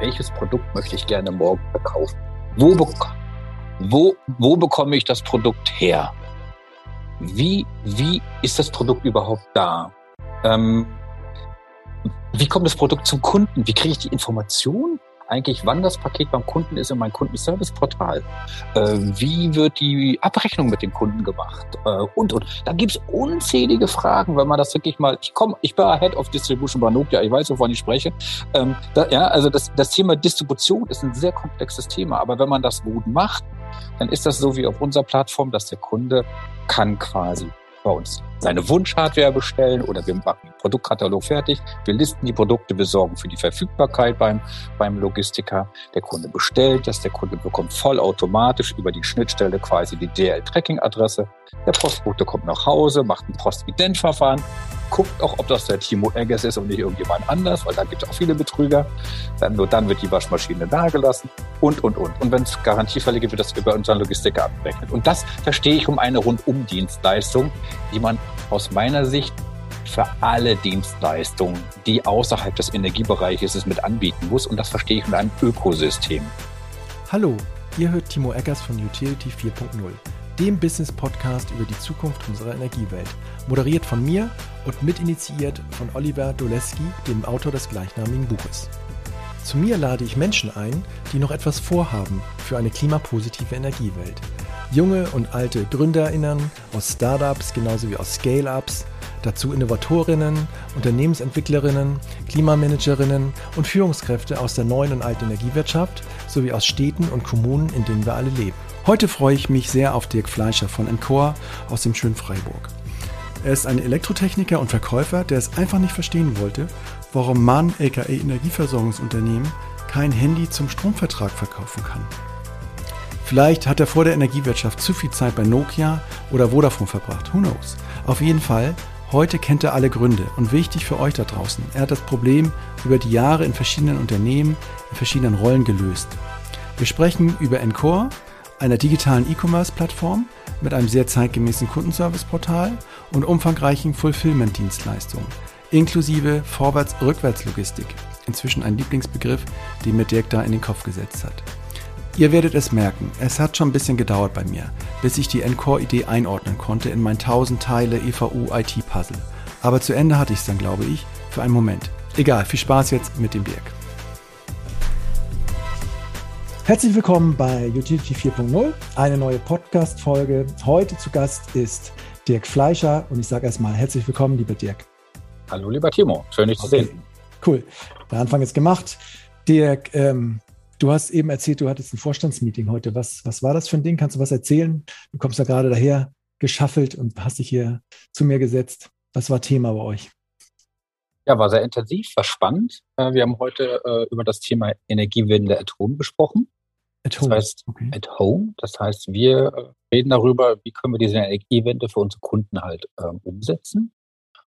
welches Produkt möchte ich gerne morgen verkaufen? Wo, be wo, wo bekomme ich das Produkt her? Wie, wie ist das Produkt überhaupt da? Ähm, wie kommt das Produkt zum Kunden? Wie kriege ich die Information? Eigentlich, wann das Paket beim Kunden ist in meinem Kundenservice-Portal. Äh, wie wird die Abrechnung mit dem Kunden gemacht? Äh, und, und. Da gibt es unzählige Fragen, wenn man das wirklich mal, ich komme, ich bin Head of Distribution bei Nokia, ich weiß, wovon ich spreche. Ähm, da, ja, also das, das Thema Distribution ist ein sehr komplexes Thema, aber wenn man das gut macht, dann ist das so wie auf unserer Plattform, dass der Kunde kann quasi bei uns seine Wunschhardware bestellen oder wir machen den Produktkatalog fertig. Wir listen die Produkte, wir sorgen für die Verfügbarkeit beim, beim Logistiker. Der Kunde bestellt das, der Kunde bekommt vollautomatisch über die Schnittstelle quasi die DL-Tracking-Adresse. Der Postbote kommt nach Hause, macht ein Postident-Verfahren, guckt auch, ob das der Timo Eggers ist und nicht irgendjemand anders, weil da gibt es auch viele Betrüger. Dann, nur dann wird die Waschmaschine dagelassen und, und, und. Und wenn es Garantiefälle gibt, wird das über unseren Logistiker abgerechnet. Und das verstehe ich um eine Rundumdienstleistung, die man aus meiner Sicht für alle Dienstleistungen, die außerhalb des Energiebereiches es mit anbieten muss. Und das verstehe ich mit einem Ökosystem. Hallo, ihr hört Timo Eggers von Utility 4.0, dem Business-Podcast über die Zukunft unserer Energiewelt. Moderiert von mir und mitinitiiert von Oliver Doleski, dem Autor des gleichnamigen Buches. Zu mir lade ich Menschen ein, die noch etwas vorhaben für eine klimapositive Energiewelt. Junge und alte GründerInnen aus Startups genauso wie aus Scale-Ups, dazu Innovatorinnen, Unternehmensentwicklerinnen, Klimamanagerinnen und Führungskräfte aus der neuen und alten Energiewirtschaft sowie aus Städten und Kommunen, in denen wir alle leben. Heute freue ich mich sehr auf Dirk Fleischer von Encore aus dem schönen Freiburg. Er ist ein Elektrotechniker und Verkäufer, der es einfach nicht verstehen wollte, warum man, aka Energieversorgungsunternehmen, kein Handy zum Stromvertrag verkaufen kann. Vielleicht hat er vor der Energiewirtschaft zu viel Zeit bei Nokia oder Vodafone verbracht. Who knows? Auf jeden Fall, heute kennt er alle Gründe und wichtig für euch da draußen. Er hat das Problem über die Jahre in verschiedenen Unternehmen, in verschiedenen Rollen gelöst. Wir sprechen über Encore, einer digitalen E-Commerce-Plattform mit einem sehr zeitgemäßen Kundenservice-Portal und umfangreichen Fulfillment-Dienstleistungen, inklusive Vorwärts-Rückwärts-Logistik. Inzwischen ein Lieblingsbegriff, den mir Dirk da in den Kopf gesetzt hat. Ihr werdet es merken, es hat schon ein bisschen gedauert bei mir, bis ich die Encore-Idee einordnen konnte in mein 1000 Teile EVU-IT-Puzzle. Aber zu Ende hatte ich es dann, glaube ich, für einen Moment. Egal, viel Spaß jetzt mit dem Dirk. Herzlich willkommen bei Utility 4.0, eine neue Podcast-Folge. Heute zu Gast ist Dirk Fleischer und ich sage erstmal herzlich willkommen, lieber Dirk. Hallo, lieber Timo, schön dich okay. zu sehen. Cool, der Anfang ist gemacht. Dirk, ähm, Du hast eben erzählt, du hattest ein Vorstandsmeeting heute. Was, was war das für ein Ding? Kannst du was erzählen? Du kommst ja gerade daher geschaffelt und hast dich hier zu mir gesetzt. Was war Thema bei euch? Ja, war sehr intensiv, war spannend. Äh, wir haben heute äh, über das Thema Energiewende at Home gesprochen. At Home. Das heißt, okay. at Home. Das heißt, wir äh, reden darüber, wie können wir diese Energiewende für unsere Kunden halt ähm, umsetzen.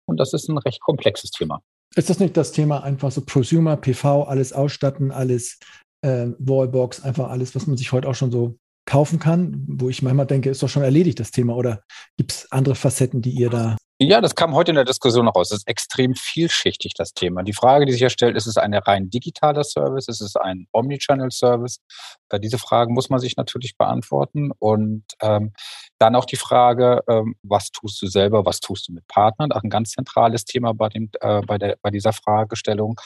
Und das ist ein recht komplexes Thema. Ist das nicht das Thema einfach so Prosumer, PV, alles ausstatten, alles äh, Wallbox, einfach alles, was man sich heute auch schon so kaufen kann, wo ich manchmal denke, ist doch schon erledigt das Thema oder gibt es andere Facetten, die ihr da ja, das kam heute in der Diskussion noch raus. Es ist extrem vielschichtig, das Thema. Die Frage, die sich ja stellt, ist es ein rein digitaler Service? Ist es ein Omnichannel-Service? Äh, diese Fragen muss man sich natürlich beantworten. Und ähm, dann auch die Frage, ähm, was tust du selber, was tust du mit Partnern? Auch ein ganz zentrales Thema bei, dem, äh, bei, der, bei dieser Fragestellung.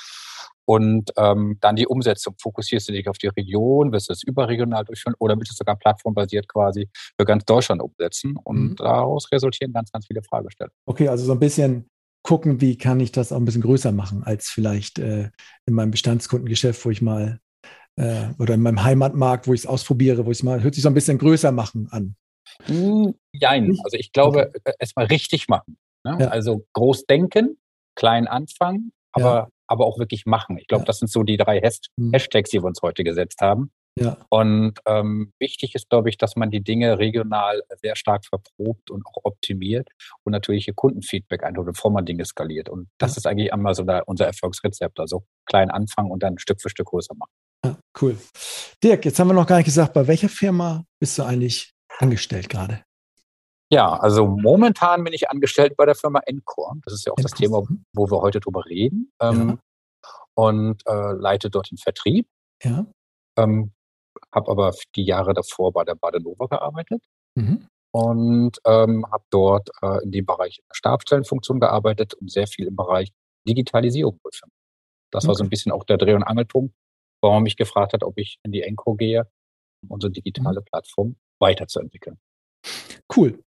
Und ähm, dann die Umsetzung. Fokussierst du dich auf die Region, wirst du es überregional durchführen oder willst du sogar plattformbasiert quasi für ganz Deutschland umsetzen? Und mhm. daraus resultieren ganz, ganz viele Fragestellungen. Okay, also so ein bisschen gucken, wie kann ich das auch ein bisschen größer machen als vielleicht äh, in meinem Bestandskundengeschäft, wo ich mal äh, oder in meinem Heimatmarkt, wo ich es ausprobiere, wo ich es mal, hört sich so ein bisschen größer machen an. Hm, jein. Also ich glaube, okay. Äh, erstmal richtig machen. Ne? Ja. Also groß denken, klein anfangen, aber ja aber auch wirklich machen. Ich glaube, ja. das sind so die drei mhm. Hashtags, die wir uns heute gesetzt haben. Ja. Und ähm, wichtig ist, glaube ich, dass man die Dinge regional sehr stark verprobt und auch optimiert und natürlich ihr Kundenfeedback einholt, bevor man Dinge skaliert. Und das ja. ist eigentlich einmal so da unser Erfolgsrezept. Also klein anfangen und dann Stück für Stück größer machen. Ja, cool. Dirk, jetzt haben wir noch gar nicht gesagt, bei welcher Firma bist du eigentlich angestellt gerade? Ja, also momentan bin ich angestellt bei der Firma Encore. Das ist ja auch Encore. das Thema, wo wir heute drüber reden. Ähm, ja. und äh, leite dort den Vertrieb. Ja. Ähm, habe aber die Jahre davor bei der Badenova gearbeitet mhm. und ähm, habe dort äh, in dem Bereich Stabstellenfunktion gearbeitet und sehr viel im Bereich Digitalisierung durchführen. Das okay. war so ein bisschen auch der Dreh- und Angelpunkt, warum er mich gefragt hat, ob ich in die Enco gehe, um unsere digitale mhm. Plattform weiterzuentwickeln. Cool.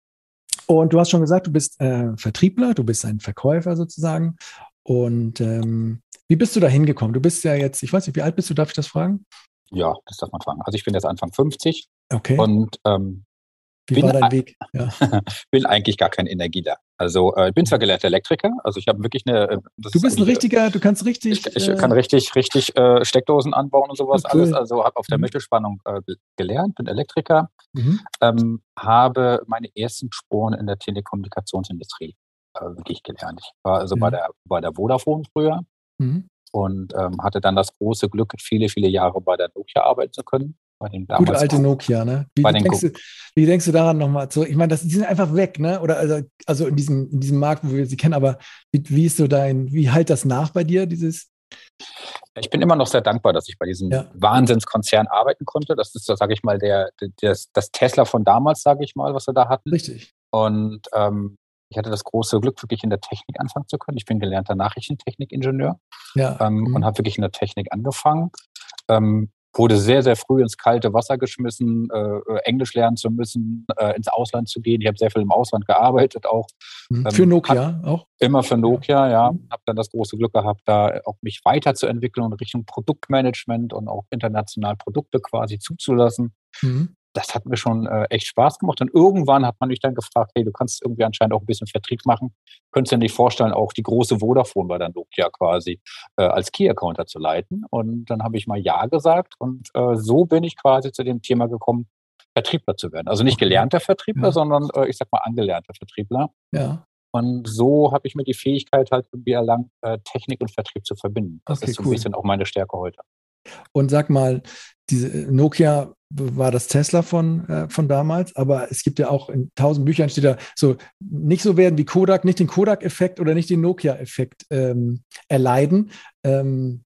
Und du hast schon gesagt, du bist äh, Vertriebler, du bist ein Verkäufer sozusagen. Und ähm, wie bist du da hingekommen? Du bist ja jetzt, ich weiß nicht, wie alt bist du, darf ich das fragen? Ja, das darf man fragen. Also ich bin jetzt Anfang 50 okay. und ähm, wie war dein Weg? Ja. bin eigentlich gar kein Energieler. Also äh, ich bin zwar gelernter Elektriker, also ich habe wirklich eine. Äh, du bist ein äh, richtiger, du kannst richtig. Ich, ich äh, kann richtig, richtig äh, Steckdosen anbauen und sowas cool. alles. Also habe auf der mhm. Mittelspannung äh, gelernt, bin Elektriker, mhm. ähm, habe meine ersten Spuren in der Telekommunikationsindustrie wirklich gelernt. Ich war also mhm. bei der bei der Vodafone früher. Mhm und ähm, hatte dann das große Glück, viele, viele Jahre bei der Nokia arbeiten zu können. Bei dem Gute alte Nokia, ne? Wie, wie denkst, du, wie denkst du daran nochmal zurück? Ich meine, das, die sind einfach weg, ne? Oder also, also in, diesem, in diesem Markt, wo wir sie kennen, aber wie, wie ist so dein, wie halt das nach bei dir, dieses? Ich bin immer noch sehr dankbar, dass ich bei diesem ja. Wahnsinnskonzern arbeiten konnte. Das ist, sage ich mal, der, der, das Tesla von damals, sage ich mal, was wir da hatten. Richtig. Und ähm, ich hatte das große Glück, wirklich in der Technik anfangen zu können. Ich bin gelernter Nachrichtentechnikingenieur ja. ähm, mhm. und habe wirklich in der Technik angefangen. Ähm, wurde sehr, sehr früh ins kalte Wasser geschmissen, äh, äh, Englisch lernen zu müssen, äh, ins Ausland zu gehen. Ich habe sehr viel im Ausland gearbeitet auch. Mhm. Ähm, für Nokia auch? Immer für Nokia, ja. Mhm. Habe dann das große Glück gehabt, da auch mich weiterzuentwickeln und Richtung Produktmanagement und auch international Produkte quasi zuzulassen. Mhm das hat mir schon äh, echt Spaß gemacht. Und irgendwann hat man mich dann gefragt, hey, du kannst irgendwie anscheinend auch ein bisschen Vertrieb machen. Könntest du dir nicht vorstellen, auch die große Vodafone bei der Nokia quasi äh, als Key-Accounter zu leiten? Und dann habe ich mal Ja gesagt. Und äh, so bin ich quasi zu dem Thema gekommen, Vertriebler zu werden. Also nicht gelernter Vertriebler, ja. sondern äh, ich sag mal angelernter Vertriebler. Ja. Und so habe ich mir die Fähigkeit halt irgendwie erlangt, äh, Technik und Vertrieb zu verbinden. Das okay, ist so ein bisschen auch meine Stärke heute. Und sag mal, diese Nokia war das Tesla von, äh, von damals, aber es gibt ja auch in tausend Büchern steht da so, nicht so werden wie Kodak, nicht den Kodak-Effekt oder nicht den Nokia-Effekt ähm, erleiden. Ähm,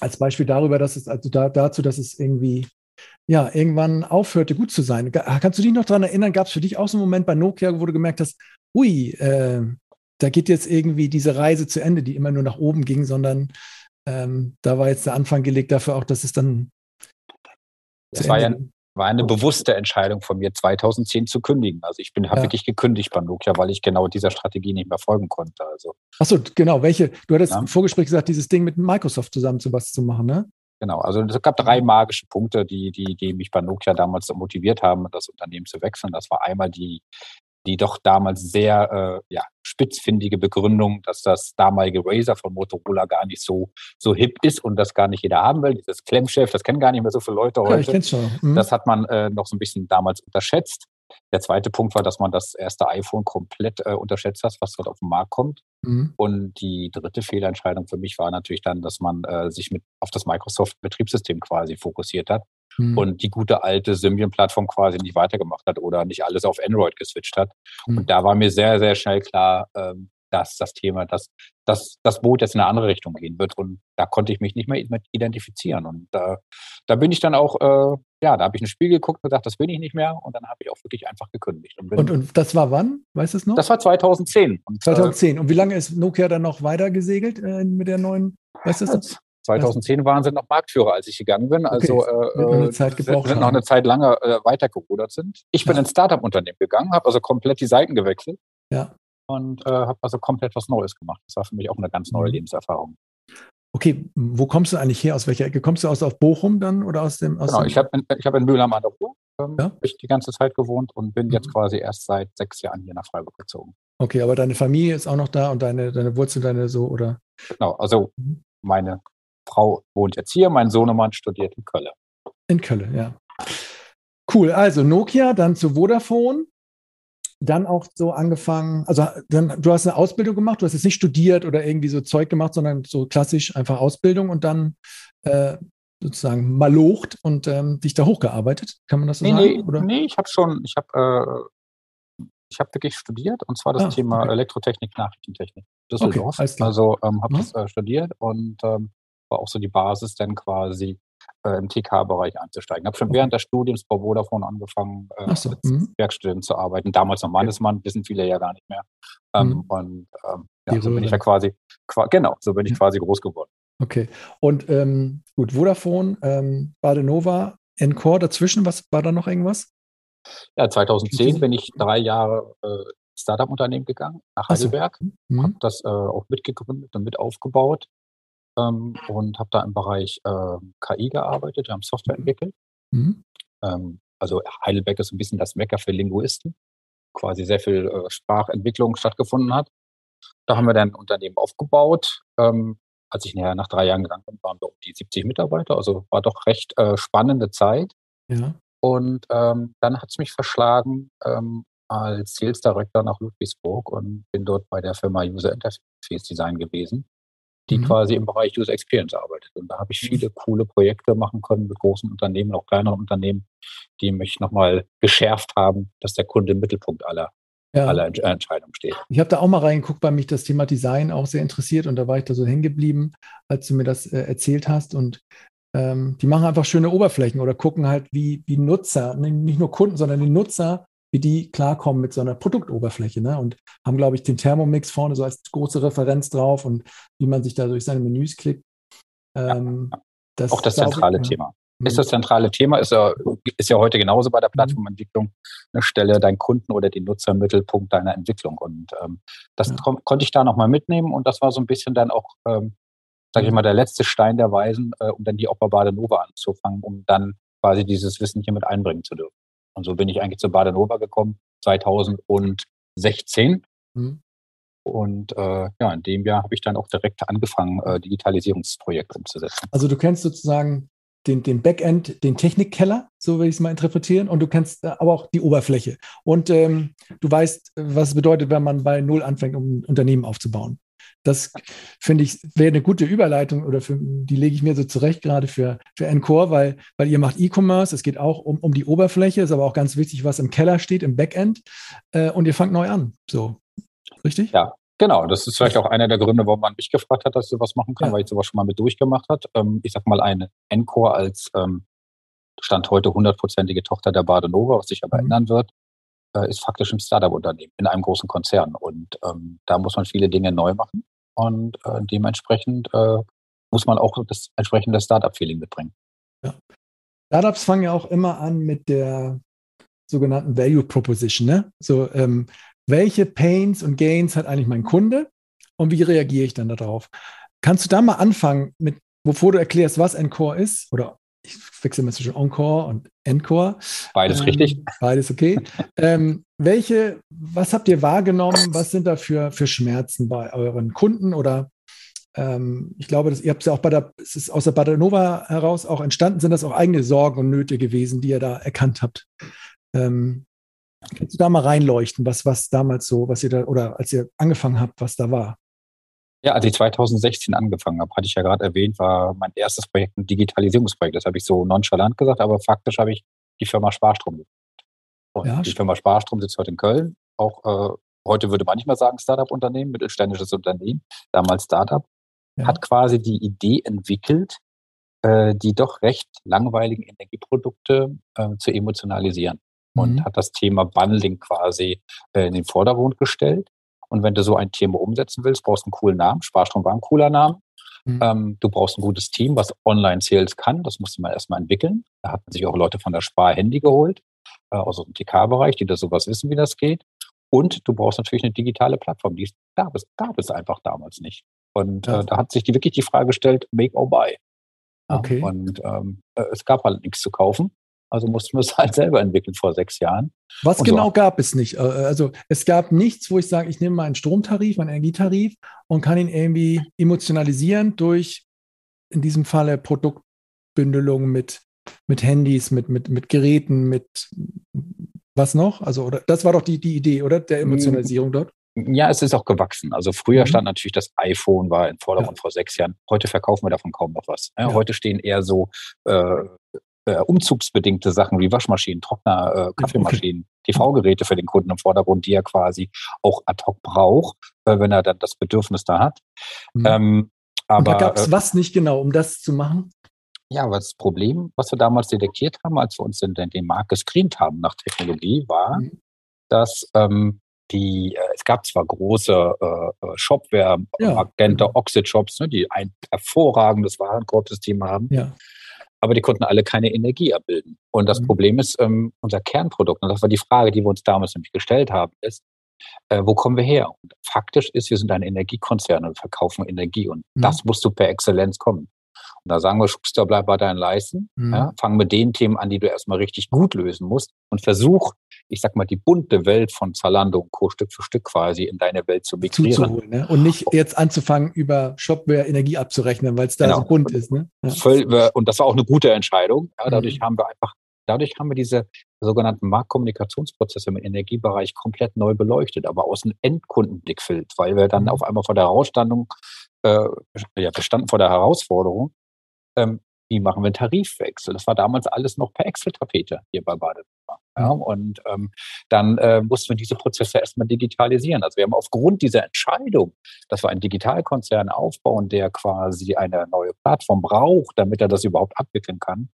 als Beispiel darüber, dass es, also da, dazu, dass es irgendwie ja, irgendwann aufhörte, gut zu sein. Kannst du dich noch daran erinnern, gab es für dich auch so einen Moment bei Nokia, wo du gemerkt hast, ui, äh, da geht jetzt irgendwie diese Reise zu Ende, die immer nur nach oben ging, sondern ähm, da war jetzt der Anfang gelegt dafür auch, dass es dann das war ja war eine bewusste Entscheidung von mir, 2010 zu kündigen. Also ich bin, habe ja. wirklich gekündigt bei Nokia, weil ich genau dieser Strategie nicht mehr folgen konnte. Also. Achso, genau. Welche? Du hattest ja. im Vorgespräch gesagt, dieses Ding mit Microsoft zusammen zu was zu machen, ne? Genau. Also es gab drei magische Punkte, die, die, die mich bei Nokia damals motiviert haben, das Unternehmen zu wechseln. Das war einmal die, die doch damals sehr äh, ja, spitzfindige Begründung, dass das damalige Razer von Motorola gar nicht so, so hip ist und das gar nicht jeder haben will. Dieses Klemmchef, das kennen gar nicht mehr so viele Leute heute. Ja, ich schon. Mhm. Das hat man äh, noch so ein bisschen damals unterschätzt. Der zweite Punkt war, dass man das erste iPhone komplett äh, unterschätzt hat, was dort auf den Markt kommt. Mhm. Und die dritte Fehlentscheidung für mich war natürlich dann, dass man äh, sich mit auf das Microsoft-Betriebssystem quasi fokussiert hat mhm. und die gute alte Symbian-Plattform quasi nicht weitergemacht hat oder nicht alles auf Android geswitcht hat. Mhm. Und da war mir sehr, sehr schnell klar, ähm, dass das Thema, dass, dass das Boot jetzt in eine andere Richtung gehen wird. Und da konnte ich mich nicht mehr identifizieren. Und äh, da bin ich dann auch, äh, ja, da habe ich ein Spiel geguckt und gesagt, das bin ich nicht mehr. Und dann habe ich auch wirklich einfach gekündigt. Und, und, und, das war wann? Weißt du es noch? Das war 2010. Und, 2010. Äh, und wie lange ist Nokia dann noch weiter gesegelt äh, mit der neuen? Weißt du das? 2010 waren sie noch Marktführer, als ich gegangen bin. Also okay. äh, eine Zeit sind noch eine Zeit lange äh, weitergerudert sind. Ich bin ja. ins Startup-Unternehmen gegangen, habe also komplett die Seiten gewechselt. Ja. Und äh, habe also komplett was Neues gemacht. Das war für mich auch eine ganz neue mhm. Lebenserfahrung. Okay, wo kommst du eigentlich her? Aus welcher Ecke? Kommst du aus auf Bochum dann oder aus dem? Aus genau, dem ich habe in, hab in Mülheim an der Ruhr ähm, ja? die ganze Zeit gewohnt und bin mhm. jetzt quasi erst seit sechs Jahren hier nach Freiburg gezogen. Okay, aber deine Familie ist auch noch da und deine, deine Wurzeln, deine so, oder? Genau, also mhm. meine Frau wohnt jetzt hier, mein Sohnemann studiert in Köln. In Köln, ja. Cool, also Nokia, dann zu Vodafone, dann auch so angefangen, also dann, du hast eine Ausbildung gemacht, du hast jetzt nicht studiert oder irgendwie so Zeug gemacht, sondern so klassisch einfach Ausbildung und dann äh, sozusagen malocht und ähm, dich da hochgearbeitet, kann man das so nee, sagen? Nee, oder? nee ich habe schon, ich habe äh, ich habe wirklich studiert und zwar das ah, Thema okay. Elektrotechnik, Nachrichtentechnik. Düsseldorf. Okay, also ähm, habe mhm. das äh, studiert und ähm, war auch so die Basis, dann quasi äh, im TK-Bereich einzusteigen. Habe schon während des Studiums bei Vodafone angefangen, äh, so. als mhm. Werkstudent zu arbeiten. Damals noch Mannesmann, wissen viele ja gar nicht mehr. Ähm, mhm. Und ähm, ja, so bin ich ja quasi, genau, so bin ich quasi groß geworden. Okay. Und ähm, gut, Vodafone, ähm, Badenova, Encore dazwischen, was war da noch irgendwas? Ja, 2010 bin ich drei Jahre äh, Startup-Unternehmen gegangen, nach Heidelberg. So. Mhm. Habe das äh, auch mitgegründet und mit aufgebaut ähm, und habe da im Bereich äh, KI gearbeitet. Wir haben Software mhm. entwickelt. Mhm. Ähm, also Heidelberg ist ein bisschen das Mecker für Linguisten. Quasi sehr viel äh, Sprachentwicklung stattgefunden hat. Da haben wir dann ein Unternehmen aufgebaut. Ähm, als ich nachher nach drei Jahren gegangen bin, waren wir um die 70 Mitarbeiter. Also war doch recht äh, spannende Zeit. Ja. Und ähm, dann hat es mich verschlagen ähm, als Sales Director nach Ludwigsburg und bin dort bei der Firma User Interface Design gewesen die mhm. quasi im Bereich User Experience arbeitet. Und da habe ich viele coole Projekte machen können mit großen Unternehmen, auch kleineren Unternehmen, die mich nochmal geschärft haben, dass der Kunde im Mittelpunkt aller, ja. aller Entscheidungen steht. Ich habe da auch mal reingeguckt, weil mich das Thema Design auch sehr interessiert und da war ich da so hängen geblieben, als du mir das äh, erzählt hast. Und ähm, die machen einfach schöne Oberflächen oder gucken halt, wie, wie Nutzer, nicht nur Kunden, sondern die Nutzer wie die klarkommen mit so einer Produktoberfläche. Ne? Und haben, glaube ich, den Thermomix vorne so als große Referenz drauf und wie man sich da durch seine Menüs klickt. Ähm, ja. Das auch das zentrale ich, Thema. Ja. Ist das zentrale Thema, ist ja, ist ja heute genauso bei der mhm. Plattformentwicklung. Eine Stelle deinen Kunden oder den Nutzer im Mittelpunkt deiner Entwicklung. Und ähm, das ja. kon konnte ich da nochmal mitnehmen und das war so ein bisschen dann auch, ähm, sage ich mal, der letzte Stein der Weisen, äh, um dann die Opera Badenova anzufangen, um dann quasi dieses Wissen hier mit einbringen zu dürfen. Und so bin ich eigentlich zu Badenova gekommen, 2016. Mhm. Und äh, ja, in dem Jahr habe ich dann auch direkt angefangen, äh, Digitalisierungsprojekte umzusetzen. Also du kennst sozusagen den, den Backend, den Technikkeller, so will ich es mal interpretieren, und du kennst äh, aber auch die Oberfläche. Und ähm, du weißt, was es bedeutet, wenn man bei Null anfängt, um ein Unternehmen aufzubauen. Das finde ich, wäre eine gute Überleitung oder für, die lege ich mir so zurecht gerade für, für Encore, weil, weil ihr macht E-Commerce, es geht auch um, um die Oberfläche, ist aber auch ganz wichtig, was im Keller steht, im Backend äh, und ihr fangt neu an. So, richtig? Ja, Genau, das ist vielleicht auch einer der Gründe, warum man mich gefragt hat, dass ich sowas machen kann, ja. weil ich sowas schon mal mit durchgemacht hat. Ähm, ich sag mal, eine Encore als ähm, Stand heute hundertprozentige Tochter der Badenova, was sich aber mhm. ändern wird, äh, ist faktisch ein Startup-Unternehmen in einem großen Konzern. Und ähm, da muss man viele Dinge neu machen. Und äh, dementsprechend äh, muss man auch das entsprechende Startup-Feeling mitbringen. Ja. Startups fangen ja auch immer an mit der sogenannten Value Proposition. Ne? So, ähm, welche Pains und Gains hat eigentlich mein Kunde und wie reagiere ich dann darauf? Kannst du da mal anfangen mit, bevor du erklärst, was Encore ist oder ich wechsle mal zwischen Encore und Encore. Beides ähm, richtig. Beides okay. ähm, welche, was habt ihr wahrgenommen? Was sind da für, für Schmerzen bei euren Kunden oder ähm, ich glaube, dass, ihr habt es ja auch bei der, es ist aus der Badanova heraus auch entstanden, sind das auch eigene Sorgen und Nöte gewesen, die ihr da erkannt habt. Ähm, kannst du da mal reinleuchten, was, was damals so, was ihr da, oder als ihr angefangen habt, was da war? Ja, als ich 2016 angefangen habe, hatte ich ja gerade erwähnt, war mein erstes Projekt ein Digitalisierungsprojekt. Das habe ich so nonchalant gesagt, aber faktisch habe ich die Firma Sparstrom Und ja, die Firma Sparstrom sitzt heute in Köln. Auch äh, heute würde man nicht mehr sagen Startup-Unternehmen, mittelständisches Unternehmen, damals Startup, ja. hat quasi die Idee entwickelt, äh, die doch recht langweiligen Energieprodukte äh, zu emotionalisieren. Mhm. Und hat das Thema Bundling quasi äh, in den Vordergrund gestellt und wenn du so ein Thema umsetzen willst, brauchst du einen coolen Namen. Sparstrom war ein cooler Name. Mhm. Ähm, du brauchst ein gutes Team, was Online-Sales kann. Das musste man erstmal entwickeln. Da hatten sich auch Leute von der Spar-Handy geholt, äh, aus dem TK-Bereich, die da sowas wissen, wie das geht. Und du brauchst natürlich eine digitale Plattform. Die gab es, gab es einfach damals nicht. Und äh, da hat sich die, wirklich die Frage gestellt, make or buy. Ja, okay. Und ähm, äh, es gab halt nichts zu kaufen. Also mussten wir es halt selber entwickeln vor sechs Jahren. Was und genau so. gab es nicht? Äh, also es gab nichts, wo ich sage, ich nehme meinen Stromtarif, meinen Energietarif und kann ihn irgendwie emotionalisieren durch in diesem Falle Produktbündelung mit, mit Handys, mit, mit, mit Geräten, mit was noch? Also, oder das war doch die, die Idee, oder? Der hm. Emotionalisierung dort? Ja, es ist auch gewachsen. Also früher mhm. stand natürlich das iPhone war in Vordergrund ja. vor sechs Jahren. Heute verkaufen wir davon kaum noch was. Ja, ja. Heute stehen eher so äh, äh, umzugsbedingte Sachen wie Waschmaschinen, Trockner, äh, Kaffeemaschinen, okay. TV-Geräte für den Kunden im Vordergrund, die er quasi auch ad hoc braucht, äh, wenn er dann das Bedürfnis da hat. Mhm. Ähm, Aber, und da gab es äh, was nicht genau, um das zu machen? Ja, was das Problem, was wir damals detektiert haben, als wir uns den, den Markt gescreent haben nach Technologie, war, mhm. dass ähm, die, äh, es gab zwar große äh, äh Shopware, ja. Magenta, Oxid-Shops, ne, die ein hervorragendes Warenkorbsystem haben, ja. Aber die konnten alle keine Energie abbilden. Und das mhm. Problem ist, ähm, unser Kernprodukt, und das war die Frage, die wir uns damals nämlich gestellt haben, ist, äh, wo kommen wir her? Und faktisch ist, wir sind ein Energiekonzern und verkaufen Energie und mhm. das musst du per Exzellenz kommen. Und da sagen wir, Schuster, bleib bei deinen Leisten. Mhm. Ja, fang mit den Themen an, die du erstmal richtig gut lösen musst und versuch, ich sag mal, die bunte Welt von Zalando und Co. Stück für Stück quasi in deine Welt zu migrieren. Ne? Und nicht jetzt anzufangen, über Shopware Energie abzurechnen, weil es da genau. so bunt ist. Ne? Ja. Und das war auch eine gute Entscheidung. Ja, dadurch mhm. haben wir einfach Dadurch haben wir diese sogenannten Marktkommunikationsprozesse im Energiebereich komplett neu beleuchtet, aber aus einem Endkundenblickfeld, weil wir dann mhm. auf einmal vor der Herausstandung, äh, ja, wir standen vor der Herausforderung, ähm, wie machen wir einen Tarifwechsel? Das war damals alles noch per Excel-Tapete hier bei Baden. Ja, mhm. und ähm, dann äh, mussten wir diese Prozesse erstmal digitalisieren. Also wir haben aufgrund dieser Entscheidung, dass wir einen Digitalkonzern aufbauen, der quasi eine neue Plattform braucht, damit er das überhaupt abwickeln kann,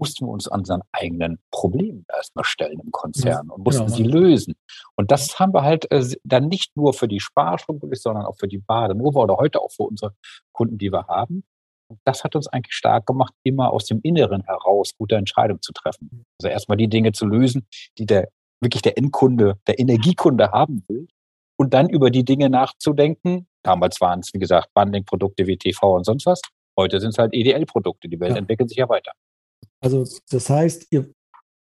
mussten wir uns an unseren eigenen Problemen erstmal stellen im Konzern ja, und mussten genau. sie lösen. Und das haben wir halt äh, dann nicht nur für die Sparstrom, sondern auch für die Badenova oder heute auch für unsere Kunden, die wir haben. Das hat uns eigentlich stark gemacht, immer aus dem Inneren heraus gute Entscheidungen zu treffen. Also erstmal die Dinge zu lösen, die der wirklich der Endkunde, der Energiekunde haben will. Und dann über die Dinge nachzudenken. Damals waren es, wie gesagt, Bundling-Produkte wie TV und sonst was. Heute sind es halt EDL-Produkte. Die Welt ja. entwickelt sich ja weiter. Also das heißt, ihr,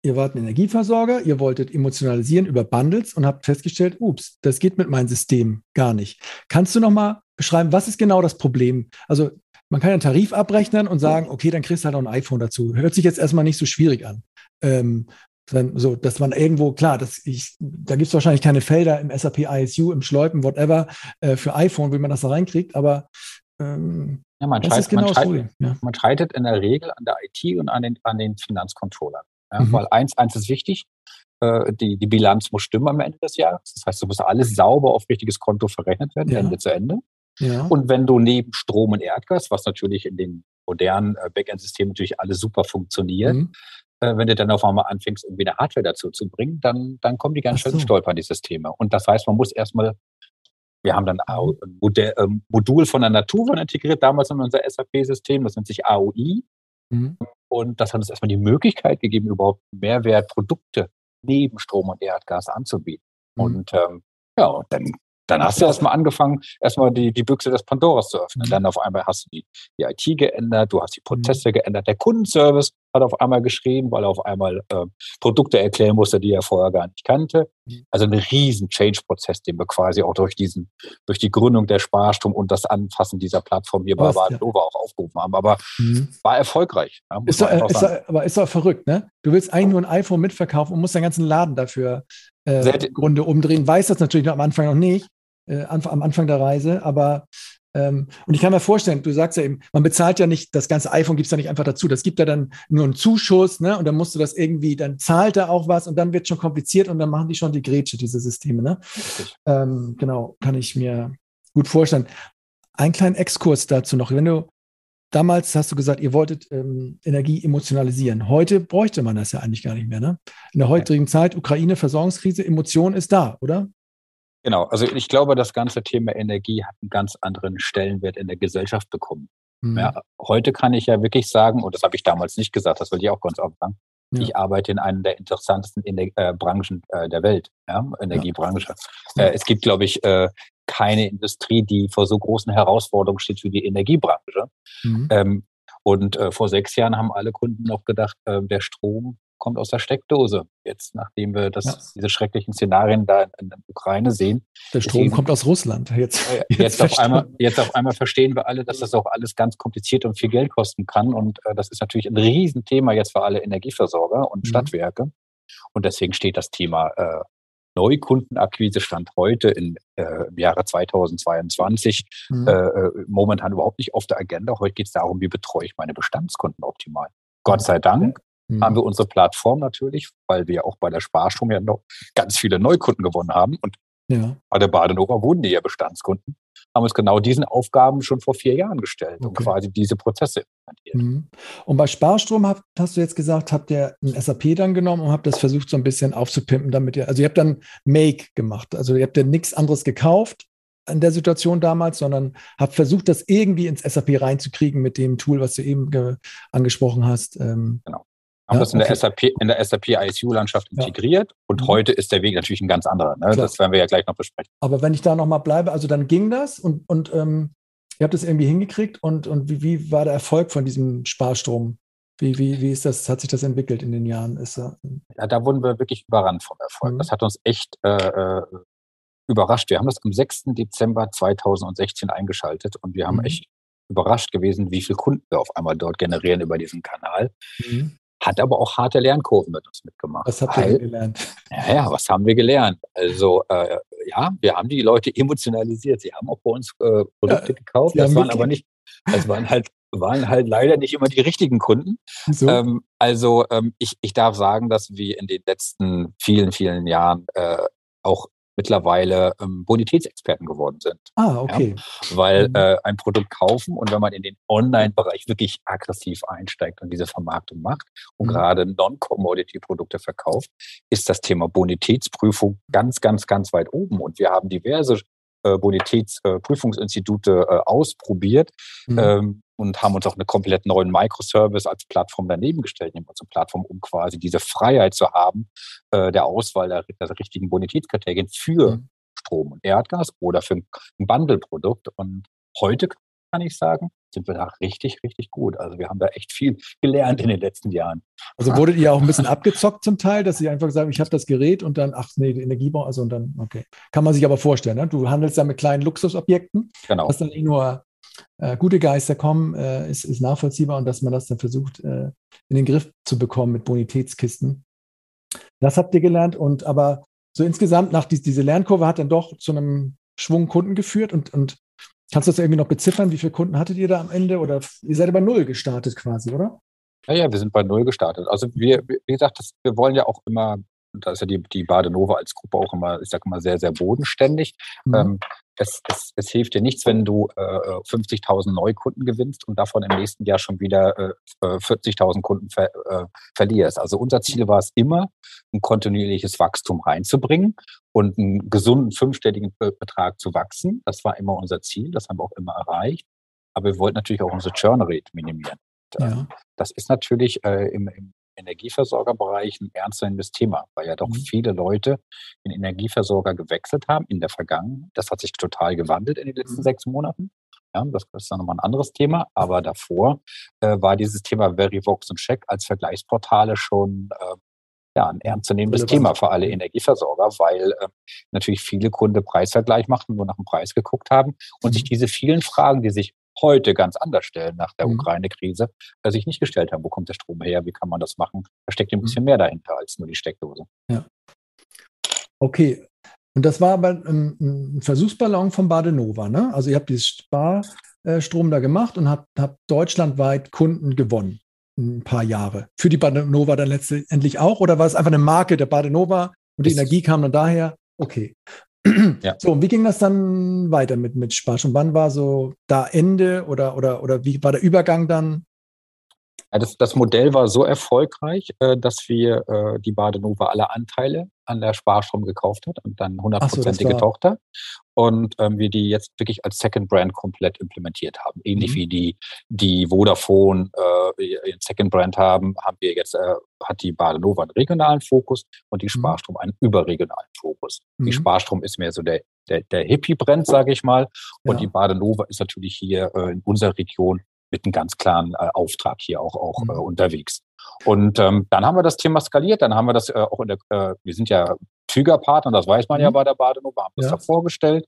ihr wart ein Energieversorger, ihr wolltet emotionalisieren über Bundles und habt festgestellt, ups, das geht mit meinem System gar nicht. Kannst du nochmal beschreiben, was ist genau das Problem? Also man kann einen Tarif abrechnen und sagen, okay, dann kriegst du halt auch ein iPhone dazu. Hört sich jetzt erstmal nicht so schwierig an. Ähm, so, dass man irgendwo, klar, das ich, da gibt es wahrscheinlich keine Felder im SAP ISU, im Schleupen, whatever, äh, für iPhone, wie man das da reinkriegt, aber ähm, ja, man, schreit, genau man, schreit, ja. man, schreitet in der Regel an der IT und an den, an den Finanzcontrollern. Ja, mhm. Weil eins, eins ist wichtig, äh, die, die Bilanz muss stimmen am Ende des Jahres. Das heißt, du musst alles sauber auf richtiges Konto verrechnet werden, ja. Ende zu Ende. Ja. Und wenn du neben Strom und Erdgas, was natürlich in den modernen äh, Backend-Systemen natürlich alles super funktioniert, mhm. äh, wenn du dann auf einmal anfängst, irgendwie eine Hardware dazu zu bringen, dann, dann kommen die ganz schön so. stolpern, die Systeme. Und das heißt, man muss erstmal wir haben dann ein Modell, äh, Modul von der Natur integriert, damals in unser SAP-System, das nennt sich AOI. Mhm. Und das hat uns erstmal die Möglichkeit gegeben, überhaupt Mehrwertprodukte neben Strom und Erdgas anzubieten. Mhm. Und ähm, ja, und dann dann hast du erstmal angefangen, erstmal die, die Büchse des Pandoras zu öffnen. Mhm. Dann auf einmal hast du die, die IT geändert, du hast die Prozesse mhm. geändert. Der Kundenservice hat auf einmal geschrieben, weil er auf einmal äh, Produkte erklären musste, die er vorher gar nicht kannte. Mhm. Also ein riesen Change-Prozess, den wir quasi auch durch diesen, durch die Gründung der Sparstrom und das Anfassen dieser Plattform hier bei Badenova ja. auch aufgerufen haben. Aber mhm. war erfolgreich. Ja, ist doch, ist doch, aber ist doch verrückt, ne? Du willst eigentlich nur ein iPhone mitverkaufen und musst den ganzen Laden dafür äh, im Grunde umdrehen. Weiß das natürlich am Anfang noch nicht äh, am Anfang der Reise. Aber ähm, und ich kann mir vorstellen, du sagst ja eben, man bezahlt ja nicht, das ganze iPhone gibt es ja nicht einfach dazu. Das gibt ja dann nur einen Zuschuss, ne? Und dann musst du das irgendwie, dann zahlt er auch was und dann wird schon kompliziert und dann machen die schon die Grätsche, diese Systeme, ne? Ähm, genau, kann ich mir gut vorstellen. Ein kleinen Exkurs dazu noch. Wenn du damals hast du gesagt, ihr wolltet ähm, Energie emotionalisieren. Heute bräuchte man das ja eigentlich gar nicht mehr. Ne? In der heutigen Zeit, Ukraine, Versorgungskrise, Emotion ist da, oder? Genau, also ich glaube, das ganze Thema Energie hat einen ganz anderen Stellenwert in der Gesellschaft bekommen. Mhm. Ja, heute kann ich ja wirklich sagen, und das habe ich damals nicht gesagt, das will ich auch ganz offen sagen, ja. ich arbeite in einer der interessantesten Ener äh, Branchen äh, der Welt, ja, Energiebranche. Äh, es gibt, glaube ich, äh, keine Industrie, die vor so großen Herausforderungen steht wie die Energiebranche. Mhm. Ähm, und äh, vor sechs Jahren haben alle Kunden noch gedacht, äh, der Strom kommt aus der Steckdose. Jetzt, nachdem wir das, ja. diese schrecklichen Szenarien da in, der Ukraine sehen. Der Strom deswegen, kommt aus Russland. Jetzt, äh, jetzt, jetzt, auf einmal, jetzt auf einmal verstehen wir alle, dass das auch alles ganz kompliziert und viel Geld kosten kann. Und äh, das ist natürlich ein Riesenthema jetzt für alle Energieversorger und mhm. Stadtwerke. Und deswegen steht das Thema äh, Neukundenakquise Stand heute in, äh, im Jahre 2022 mhm. Äh, äh, momentan überhaupt nicht auf der Agenda. Heute geht es darum, wie betreue ich meine Bestandskunden optimal. Gott sei Dank mhm. haben wir unsere Plattform natürlich, weil wir auch bei der Sparstrom ja noch ganz viele Neukunden gewonnen haben. Und Ja. Bei der Badenova wurden die ja Bestandskunden, haben uns genau diesen Aufgaben schon vor vier Jahren gestellt okay. und quasi diese Prozesse implementiert. Mhm. Und bei Sparstrom habt, hast du jetzt gesagt, habt ihr ein SAP dann genommen und habt das versucht so ein bisschen aufzupimpen, damit ihr, also ihr habt dann Make gemacht, also ihr habt ja nichts anderes gekauft in der Situation damals, sondern habt versucht, das irgendwie ins SAP reinzukriegen mit dem Tool, was du eben angesprochen hast. Ähm, genau haben ja, das in okay. der SAP, in der SAP ISU-Landschaft integriert ja. und mhm. heute ist der Weg natürlich ein ganz anderer. Ne? Das werden wir ja gleich noch besprechen. Aber wenn ich da nochmal bleibe, also dann ging das und, und ähm, ihr habt das irgendwie hingekriegt und, und wie, wie war der Erfolg von diesem Sparstrom? Wie, wie, wie ist das, hat sich das entwickelt in den Jahren? Ist, äh, ja, da wurden wir wirklich überrannt vom Erfolg. Mhm. Das hat uns echt äh, äh überrascht. Wir haben das am 6. Dezember 2016 eingeschaltet und wir haben mhm. echt überrascht gewesen, wie viele Kunden wir auf einmal dort generieren über diesen Kanal. Mhm hat aber auch harte Lernkurven mit uns mitgemacht. Was habt ihr gelernt? Ja, ja, was haben wir gelernt? Also äh, ja, wir haben die Leute emotionalisiert. Sie haben auch bei uns äh, Produkte ja, gekauft. Das waren aber nicht, das waren halt, waren halt leider nicht immer die richtigen Kunden. So. Ähm, also ähm, ich, ich darf sagen, dass wir in den letzten vielen, vielen Jahren äh, auch mittlerweile ähm, Bonitätsexperten geworden sind. Ah, okay. Ja? Weil mhm. äh, ein Produkt kaufen und wenn man in den Online-Bereich wirklich aggressiv einsteigt und diese Vermarktung macht und mhm. gerade Non-Commodity-Produkte verkauft, ist das Thema Bonitätsprüfung ganz, ganz, ganz weit oben. Und wir haben diverse äh, Bonitätsprüfungsinstitute äh, ausprobiert. Mhm. Und haben uns auch einen komplett neuen Microservice als Plattform daneben gestellt, nämlich unsere Plattform, um quasi diese Freiheit zu haben, äh, der Auswahl der, der richtigen Bonitätskriterien für mhm. Strom und Erdgas oder für ein, ein Bundle-Produkt. Und heute kann ich sagen, sind wir da richtig, richtig gut. Also wir haben da echt viel gelernt in den letzten Jahren. Also wurdet ihr auch ein bisschen abgezockt zum Teil, dass sie einfach sagen, ich habe das Gerät und dann, ach nee, Energiebau, also und dann, okay. Kann man sich aber vorstellen, ne? du handelst da mit kleinen Luxusobjekten, genau. was dann eh nur äh, gute Geister kommen, äh, ist, ist nachvollziehbar und dass man das dann versucht, äh, in den Griff zu bekommen mit Bonitätskisten. Das habt ihr gelernt und aber so insgesamt nach die, diese Lernkurve hat dann doch zu einem Schwung Kunden geführt und, und kannst du das irgendwie noch beziffern? Wie viele Kunden hattet ihr da am Ende oder ihr seid bei Null gestartet quasi, oder? Ja, ja, wir sind bei Null gestartet. Also wir, wie gesagt, das, wir wollen ja auch immer da ist ja die, die Badenova als Gruppe auch immer, ich sage immer, sehr, sehr bodenständig. Mhm. Ähm, es, es, es hilft dir nichts, wenn du äh, 50.000 Neukunden gewinnst und davon im nächsten Jahr schon wieder äh, 40.000 äh, Kunden ver, äh, verlierst. Also unser Ziel war es immer, ein kontinuierliches Wachstum reinzubringen und einen gesunden fünfstelligen Betrag zu wachsen. Das war immer unser Ziel, das haben wir auch immer erreicht. Aber wir wollten natürlich auch unsere Churn-Rate minimieren. Ja. Das ist natürlich äh, im, im Energieversorgerbereich ein ernstzunehmendes Thema, weil ja doch mhm. viele Leute in Energieversorger gewechselt haben in der Vergangenheit. Das hat sich total gewandelt in den letzten mhm. sechs Monaten. Ja, das ist dann nochmal ein anderes Thema. Aber davor äh, war dieses Thema Verivox und Check als Vergleichsportale schon äh, ja, ein ernstzunehmendes Thema für alle Energieversorger, weil äh, natürlich viele Kunden Preisvergleich machten, nur nach dem Preis geguckt haben und mhm. sich diese vielen Fragen, die sich heute ganz anders stellen nach der mhm. Ukraine-Krise, äh, sich nicht gestellt haben, wo kommt der Strom her, wie kann man das machen. Da steckt ein mhm. bisschen mehr dahinter als nur die Steckdose. Ja. Okay. Und das war aber ein, ein Versuchsballon von Badenova, ne? Also ihr habt dieses Sparstrom da gemacht und habt, habt deutschlandweit Kunden gewonnen ein paar Jahre. Für die Badenova dann letztendlich auch? Oder war es einfach eine Marke der Badenova und die das Energie kam dann daher? Okay. Ja. So, und wie ging das dann weiter mit, mit Sparsch? Und wann war so da Ende oder, oder, oder wie war der Übergang dann? Ja, das, das Modell war so erfolgreich, äh, dass wir äh, die Badenova alle Anteile an der Sparstrom gekauft hat und dann hundertprozentige so, Tochter. Und ähm, wir die jetzt wirklich als Second Brand komplett implementiert haben. Ähnlich mhm. wie die, die Vodafone äh, Second Brand haben, haben wir jetzt, äh, hat die Badenova einen regionalen Fokus und die mhm. Sparstrom einen überregionalen Fokus. Mhm. Die Sparstrom ist mehr so der, der, der Hippie-Brand, sage ich mal. Und ja. die Badenova ist natürlich hier äh, in unserer Region mit einem ganz klaren äh, Auftrag hier auch, auch äh, mhm. unterwegs. Und ähm, dann haben wir das Thema skaliert, dann haben wir das äh, auch in der, äh, wir sind ja Tüger-Partner, das weiß man mhm. ja bei der Badenova, haben das ja. da vorgestellt.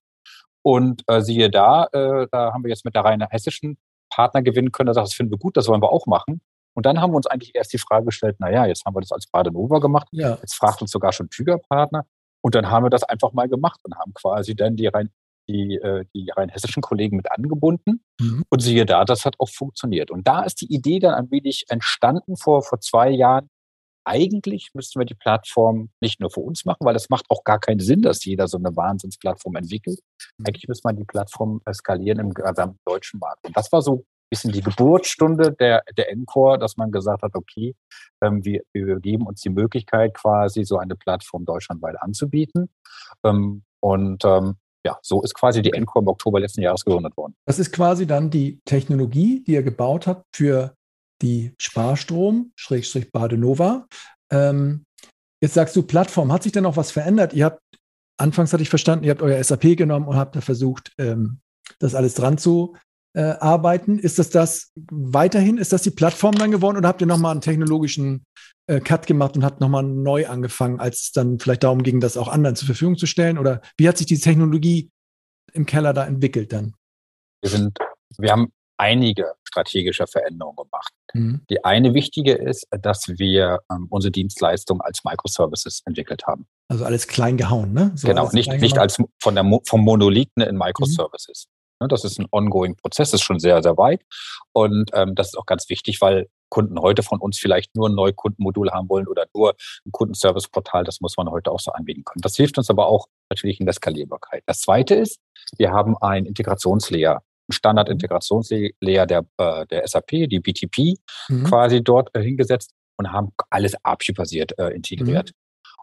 Und äh, siehe da, äh, da haben wir jetzt mit der reinen hessischen Partner gewinnen können. Das finden wir gut, das wollen wir auch machen. Und dann haben wir uns eigentlich erst die Frage gestellt, naja, jetzt haben wir das als Badenova gemacht, ja. jetzt fragt uns sogar schon Tüger-Partner. Und dann haben wir das einfach mal gemacht und haben quasi dann die rein die, äh, die rein hessischen Kollegen mit angebunden. Mhm. Und siehe da, das hat auch funktioniert. Und da ist die Idee dann ein wenig entstanden vor, vor zwei Jahren, eigentlich müssten wir die Plattform nicht nur für uns machen, weil das macht auch gar keinen Sinn, dass jeder so eine Wahnsinnsplattform entwickelt. Mhm. Eigentlich müsste man die Plattform skalieren im gesamten deutschen Markt. Und das war so ein bisschen die Geburtsstunde der, der Encore, dass man gesagt hat, okay, ähm, wir, wir geben uns die Möglichkeit, quasi so eine Plattform deutschlandweit anzubieten. Ähm, und ähm, ja, so ist quasi die Encore im Oktober letzten Jahres gegründet worden. Das ist quasi dann die Technologie, die ihr gebaut habt für die Sparstrom, Schrägstrich Badenova. Ähm, jetzt sagst du Plattform. Hat sich denn noch was verändert? Ihr habt, anfangs hatte ich verstanden, ihr habt euer SAP genommen und habt da versucht, ähm, das alles dran zu äh, arbeiten. Ist das das weiterhin? Ist das die Plattform dann geworden oder habt ihr nochmal einen technologischen äh, Cut gemacht und habt nochmal neu angefangen, als es dann vielleicht darum ging, das auch anderen zur Verfügung zu stellen? Oder wie hat sich die Technologie im Keller da entwickelt dann? Wir sind, wir haben einige strategische Veränderungen gemacht. Mhm. Die eine wichtige ist, dass wir ähm, unsere Dienstleistung als Microservices entwickelt haben. Also alles klein gehauen, ne? So genau, nicht, nicht als von der, vom Monolithen in Microservices. Mhm. Das ist ein ongoing Prozess, ist schon sehr, sehr weit. Und ähm, das ist auch ganz wichtig, weil Kunden heute von uns vielleicht nur ein Neukundenmodul haben wollen oder nur ein Kundenservice-Portal. Das muss man heute auch so anbieten können. Das hilft uns aber auch natürlich in der Skalierbarkeit. Das zweite ist, wir haben ein Integrationslayer Standard-Integrationslayer der, äh, der SAP, die BTP, mhm. quasi dort äh, hingesetzt und haben alles API-basiert äh, integriert. Mhm.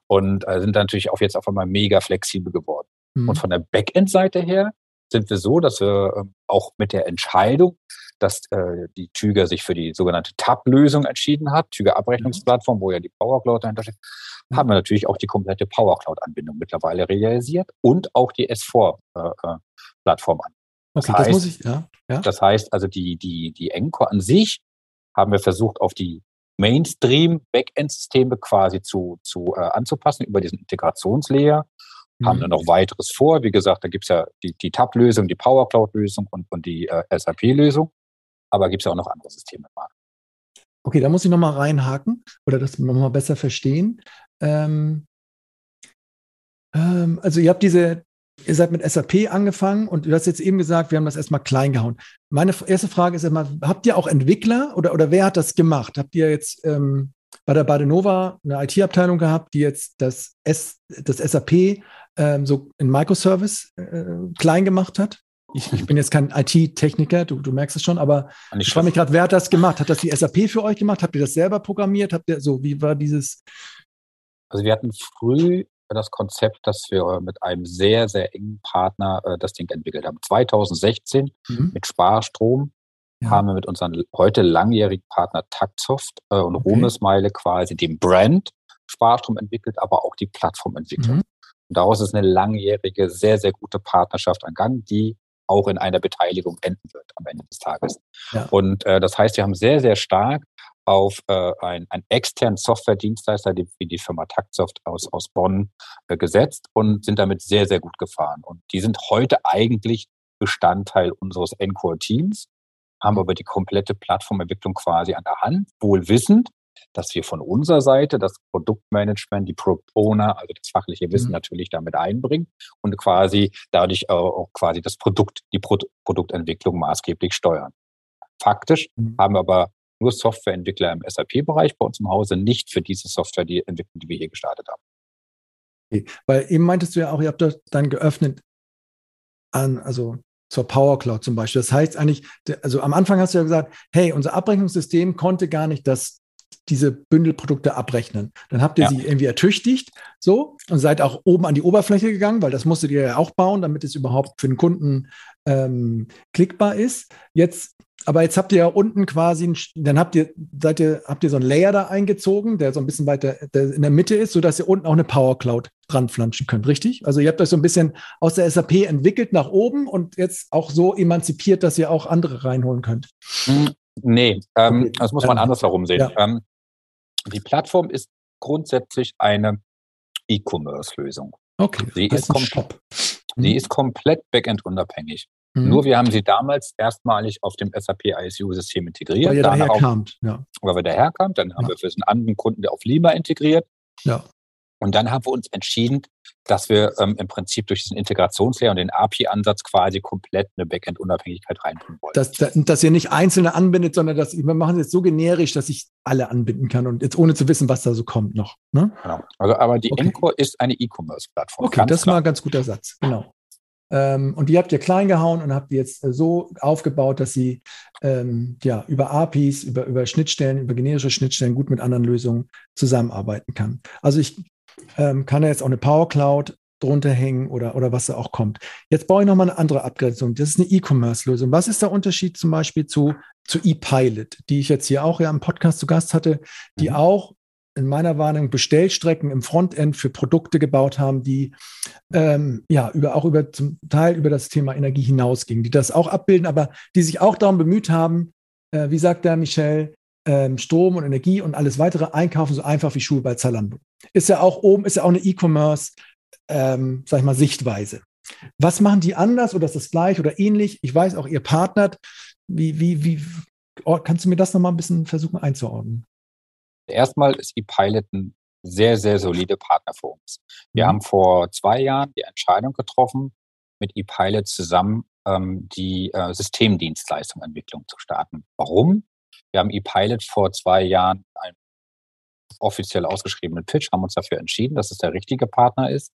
Und äh, sind natürlich auch jetzt auf einmal mega flexibel geworden. Mhm. Und von der Backend-Seite her sind wir so, dass wir äh, auch mit der Entscheidung, dass äh, die Tüger sich für die sogenannte TAP-Lösung entschieden hat, Tüger Abrechnungsplattform, wo ja die Power Cloud dahinter steht, mhm. haben wir natürlich auch die komplette Power Cloud-Anbindung mittlerweile realisiert und auch die S4-Plattform äh, äh an. Okay, das, heißt, das muss ich, ja, ja. Das heißt also, die, die, die Encore an sich haben wir versucht, auf die Mainstream-Backend-Systeme quasi zu, zu äh, anzupassen über diesen Integrationslayer. Mhm. Haben dann noch weiteres vor. Wie gesagt, da gibt's ja die, die TAP-Lösung, die Power Cloud-Lösung und, und die äh, SAP-Lösung. Aber gibt's ja auch noch andere Systeme im Markt. Okay, da muss ich nochmal reinhaken oder das nochmal besser verstehen. Ähm, ähm, also ihr habt diese, ihr seid mit SAP angefangen und du hast jetzt eben gesagt, wir haben das erstmal klein gehauen. Meine erste Frage ist immer, habt ihr auch Entwickler oder, oder wer hat das gemacht? Habt ihr jetzt ähm, bei der Badenova eine IT-Abteilung gehabt, die jetzt das, S, das SAP ähm, so in Microservice äh, klein gemacht hat? Ich, ich, bin jetzt kein IT-Techniker, du, du merkst es schon, aber ich frage mich gerade, wer hat das gemacht? Hat das die SAP für euch gemacht? Habt ihr das selber programmiert? Habt ihr so, wie war dieses? Also wir hatten früh das Konzept, dass wir mit einem sehr, sehr engen Partner äh, das Ding entwickelt haben. 2016 mhm. mit Sparstrom ja. haben wir mit unserem heute langjährigen Partner Taktsoft äh, und okay. Ruhmesmeile quasi den Brand Sparstrom entwickelt, aber auch die Plattform entwickelt. Mhm. Und daraus ist eine langjährige, sehr, sehr gute Partnerschaft angegangen, die auch in einer Beteiligung enden wird am Ende des Tages. Ja. Und äh, das heißt, wir haben sehr, sehr stark auf äh, ein, ein externen Software-Dienstleister, die, wie die Firma Taktsoft aus, aus Bonn, äh, gesetzt und sind damit sehr, sehr gut gefahren. Und die sind heute eigentlich Bestandteil unseres Encore-Teams, haben aber die komplette Plattformentwicklung quasi an der Hand, wohl wissend, dass wir von unserer Seite das Produktmanagement, die Product Owner, also das fachliche Wissen mhm. natürlich damit einbringen und quasi dadurch auch quasi das Produkt, die Pro Produktentwicklung maßgeblich steuern. Faktisch mhm. haben wir aber nur Softwareentwickler im SAP-Bereich bei uns im Hause, nicht für diese Software, die Entwicklung, die wir hier gestartet haben. Okay. Weil eben meintest du ja auch, ihr habt das dann geöffnet an, also zur Power Cloud zum Beispiel. Das heißt eigentlich, also am Anfang hast du ja gesagt, hey, unser Abrechnungssystem konnte gar nicht das diese Bündelprodukte abrechnen. Dann habt ihr ja. sie irgendwie ertüchtigt, so, und seid auch oben an die Oberfläche gegangen, weil das musstet ihr ja auch bauen, damit es überhaupt für den Kunden ähm, klickbar ist. Jetzt aber jetzt habt ihr ja unten quasi, dann habt ihr, seid ihr, habt ihr so einen Layer da eingezogen, der so ein bisschen weiter in der Mitte ist, sodass ihr unten auch eine Power Cloud dran flanschen könnt, richtig? Also ihr habt euch so ein bisschen aus der SAP entwickelt nach oben und jetzt auch so emanzipiert, dass ihr auch andere reinholen könnt. Hm, nee, ähm, das muss man andersherum sehen. Ja. Ähm, die Plattform ist grundsätzlich eine E-Commerce-Lösung. Okay. Sie ist, kom sie hm. ist komplett backend unabhängig. Mhm. Nur wir haben sie damals erstmalig auf dem SAP ISU-System integriert. Weil ihr daherkamt, ja. Weil wir daherkamen. Dann haben ja. wir für einen anderen Kunden der auf Lima integriert. Ja. Und dann haben wir uns entschieden, dass wir ähm, im Prinzip durch diesen Integrationslayer und den API-Ansatz quasi komplett eine Backend-Unabhängigkeit reinbringen wollen. Dass, dass ihr nicht Einzelne anbindet, sondern dass wir machen es jetzt so generisch, dass ich alle anbinden kann und jetzt ohne zu wissen, was da so kommt noch. Ne? Genau. Also, aber die okay. Ist eine E-Commerce-Plattform. Okay, das klar. war ein ganz guter Satz. Genau. Ähm, und die habt ihr klein gehauen und habt die jetzt äh, so aufgebaut, dass sie ähm, ja, über APIs, über, über Schnittstellen, über generische Schnittstellen gut mit anderen Lösungen zusammenarbeiten kann. Also ich ähm, kann da jetzt auch eine Power Cloud drunter hängen oder, oder was da auch kommt. Jetzt baue ich nochmal eine andere Abgrenzung. Das ist eine E-Commerce-Lösung. Was ist der Unterschied zum Beispiel zu, zu ePilot, die ich jetzt hier auch ja im Podcast zu Gast hatte, die mhm. auch in meiner Wahrnehmung Bestellstrecken im Frontend für Produkte gebaut haben, die ähm, ja über, auch über zum Teil über das Thema Energie hinausgingen, die das auch abbilden, aber die sich auch darum bemüht haben, äh, wie sagt der Michel, ähm, Strom und Energie und alles weitere einkaufen, so einfach wie Schuhe bei Zalando. Ist ja auch oben, ist ja auch eine E-Commerce, ähm, sag ich mal, Sichtweise. Was machen die anders oder ist das gleich oder ähnlich? Ich weiß auch, ihr partnert. Wie, wie, wie, oh, kannst du mir das nochmal ein bisschen versuchen einzuordnen? Erstmal ist ePilot ein sehr, sehr solide Partner für uns. Wir mhm. haben vor zwei Jahren die Entscheidung getroffen, mit ePilot zusammen ähm, die äh, Systemdienstleistungsentwicklung zu starten. Warum? Wir haben ePilot vor zwei Jahren einen offiziell ausgeschriebenen Pitch, haben uns dafür entschieden, dass es der richtige Partner ist.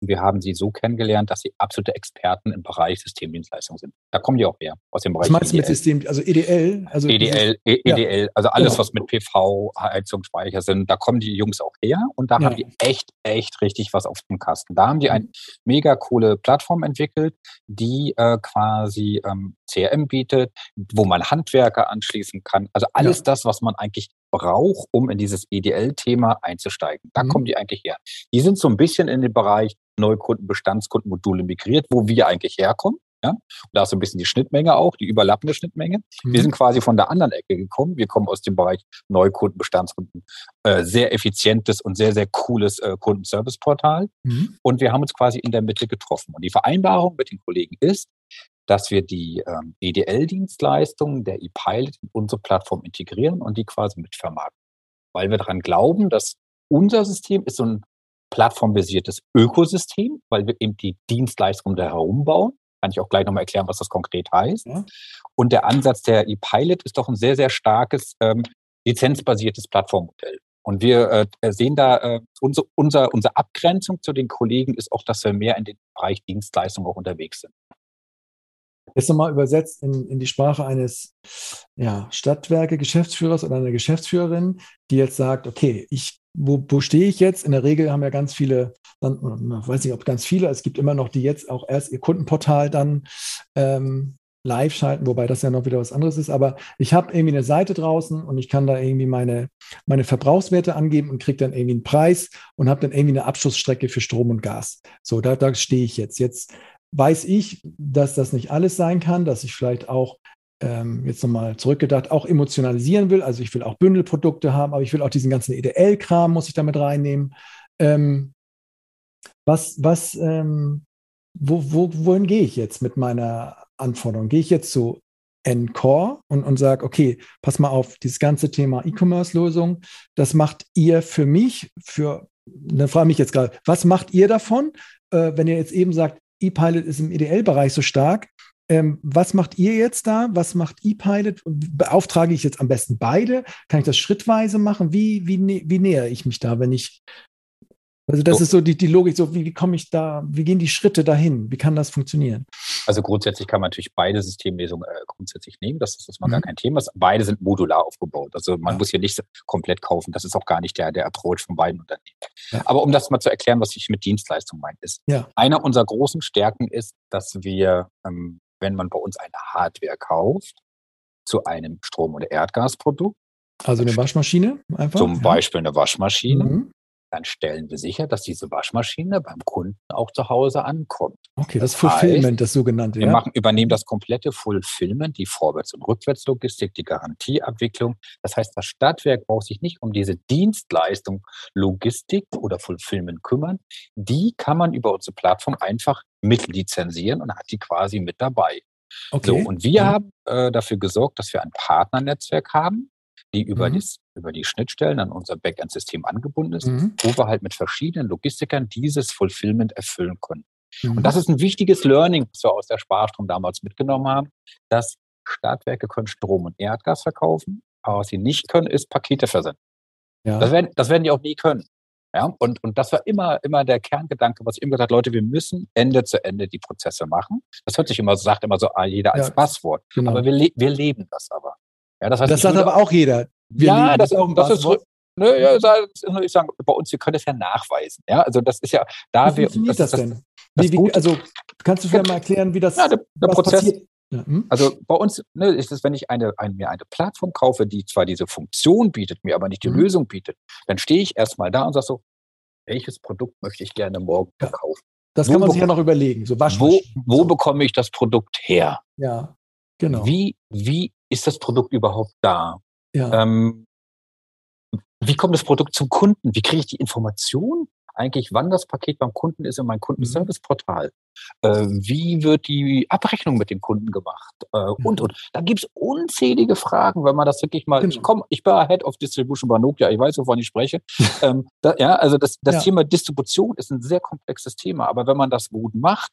Und wir haben sie so kennengelernt, dass sie absolute Experten im Bereich Systemdienstleistungen sind. Da kommen die auch her, aus dem Bereich. Was meinst du mit System, also EDL? Also EDL, e EDL, ja. also alles, genau. was mit PV, Heizung, Speicher sind, da kommen die Jungs auch her und da ja. haben die echt, echt richtig was auf dem Kasten. Da haben die eine mega coole Plattform entwickelt, die äh, quasi ähm, CRM bietet, wo man Handwerker anschließen kann. Also alles ja. das, was man eigentlich braucht, um in dieses EDL-Thema einzusteigen. Da mhm. kommen die eigentlich her. Die sind so ein bisschen in den Bereich Neukunden, Bestandskundenmodule migriert, wo wir eigentlich herkommen. Ja? Und da ist so ein bisschen die Schnittmenge auch, die überlappende Schnittmenge. Mhm. Wir sind quasi von der anderen Ecke gekommen. Wir kommen aus dem Bereich Neukunden, Bestandskunden. Äh, sehr effizientes und sehr, sehr cooles äh, Kundenservice-Portal. Mhm. Und wir haben uns quasi in der Mitte getroffen. Und die Vereinbarung mit den Kollegen ist, dass wir die ähm, EDL-Dienstleistungen der ePilot in unsere Plattform integrieren und die quasi mitvermarkten. Weil wir daran glauben, dass unser System ist so ein plattformbasiertes Ökosystem, weil wir eben die Dienstleistungen da herum bauen. Kann ich auch gleich nochmal erklären, was das konkret heißt. Ja. Und der Ansatz der ePilot ist doch ein sehr, sehr starkes ähm, lizenzbasiertes Plattformmodell. Und wir äh, sehen da, äh, unsere, unser, unsere Abgrenzung zu den Kollegen ist auch, dass wir mehr in den Bereich Dienstleistung auch unterwegs sind. Jetzt nochmal übersetzt in, in die Sprache eines ja, Stadtwerke-Geschäftsführers oder einer Geschäftsführerin, die jetzt sagt, okay, ich, wo, wo stehe ich jetzt? In der Regel haben ja ganz viele, dann, weiß nicht, ob ganz viele, es gibt immer noch, die jetzt auch erst ihr Kundenportal dann ähm, live schalten, wobei das ja noch wieder was anderes ist. Aber ich habe irgendwie eine Seite draußen und ich kann da irgendwie meine, meine Verbrauchswerte angeben und kriege dann irgendwie einen Preis und habe dann irgendwie eine Abschussstrecke für Strom und Gas. So, da, da stehe ich jetzt. Jetzt weiß ich, dass das nicht alles sein kann, dass ich vielleicht auch ähm, jetzt nochmal zurückgedacht, auch emotionalisieren will. Also ich will auch Bündelprodukte haben, aber ich will auch diesen ganzen EDL-Kram, muss ich damit reinnehmen. Ähm, was, was, ähm, wo, wo, wohin gehe ich jetzt mit meiner Anforderung? Gehe ich jetzt zu Encore und, und sage, okay, pass mal auf, dieses ganze Thema E-Commerce-Lösung, das macht ihr für mich, für, dann frage ich mich jetzt gerade, was macht ihr davon, äh, wenn ihr jetzt eben sagt, ePilot ist im EDL-Bereich so stark. Ähm, was macht ihr jetzt da? Was macht ePilot? Beauftrage ich jetzt am besten beide? Kann ich das schrittweise machen? Wie, wie, wie nähere ich mich da, wenn ich also das so. ist so die, die Logik, so wie, wie komme ich da, wie gehen die Schritte dahin? Wie kann das funktionieren? Also grundsätzlich kann man natürlich beide Systemlesungen äh, grundsätzlich nehmen. Das ist, das mal mhm. gar kein Thema. Beide sind modular aufgebaut. Also man ja. muss hier nicht komplett kaufen. Das ist auch gar nicht der, der Approach von beiden Unternehmen. Ja. Aber um das mal zu erklären, was ich mit Dienstleistung meine, ist, ja. einer unserer großen Stärken ist, dass wir, ähm, wenn man bei uns eine Hardware kauft, zu einem Strom- oder Erdgasprodukt, also eine Waschmaschine einfach? Zum Beispiel eine Waschmaschine. Mhm dann stellen wir sicher, dass diese Waschmaschine beim Kunden auch zu Hause ankommt. Okay, das, das Fulfillment, heißt, das sogenannte. Wir ja? machen, übernehmen das komplette Fulfillment, die Vorwärts- und Rückwärtslogistik, die Garantieabwicklung. Das heißt, das Stadtwerk braucht sich nicht um diese Dienstleistung Logistik oder Fulfillment kümmern. Die kann man über unsere Plattform einfach mitlizenzieren und hat die quasi mit dabei. Okay. So, und wir mhm. haben äh, dafür gesorgt, dass wir ein Partnernetzwerk haben, die über mhm. das über die Schnittstellen an unser Backend-System angebunden ist, mhm. wo wir halt mit verschiedenen Logistikern dieses Fulfillment erfüllen können. Mhm. Und das ist ein wichtiges Learning, was wir aus der Sparstrom damals mitgenommen haben, dass Stadtwerke können Strom und Erdgas verkaufen, aber was sie nicht können, ist Pakete versenden. Ja. Das, werden, das werden die auch nie können. Ja, und, und das war immer, immer der Kerngedanke, was ich immer gesagt Leute, wir müssen Ende zu Ende die Prozesse machen. Das hört sich immer, sagt immer so ah, jeder als ja, Passwort. Genau. Aber wir, le wir leben das aber. Ja, das heißt, das sagt aber auch jeder. Wir ja, das, auch das ist, ne, ja, ich sage, bei uns, wir können das ja nachweisen. Ja, also das ist ja, da wie wir. Funktioniert das, das denn? Das, wie, wie, also kannst du vielleicht mal erklären, wie das ja, der, der Prozess, passiert? Hm? Also bei uns ne, ist es, wenn ich eine, ein, mir eine Plattform kaufe, die zwar diese Funktion bietet, mir aber nicht die mhm. Lösung bietet, dann stehe ich erstmal da und sage so, welches Produkt möchte ich gerne morgen verkaufen? Das kann wo man sich ja noch überlegen. So wo, wo bekomme ich das Produkt her? Ja, genau. Wie, wie ist das Produkt überhaupt da? Ja. Ähm, wie kommt das Produkt zum Kunden? Wie kriege ich die Information eigentlich, wann das Paket beim Kunden ist in meinem Kundenservice-Portal? Äh, wie wird die Abrechnung mit dem Kunden gemacht? Äh, und, und. Da gibt es unzählige Fragen, wenn man das wirklich mal, genau. ich komme, ich bin Head of Distribution bei Nokia, ich weiß, wovon ich spreche. ähm, da, ja, also das, das ja. Thema Distribution ist ein sehr komplexes Thema, aber wenn man das gut macht,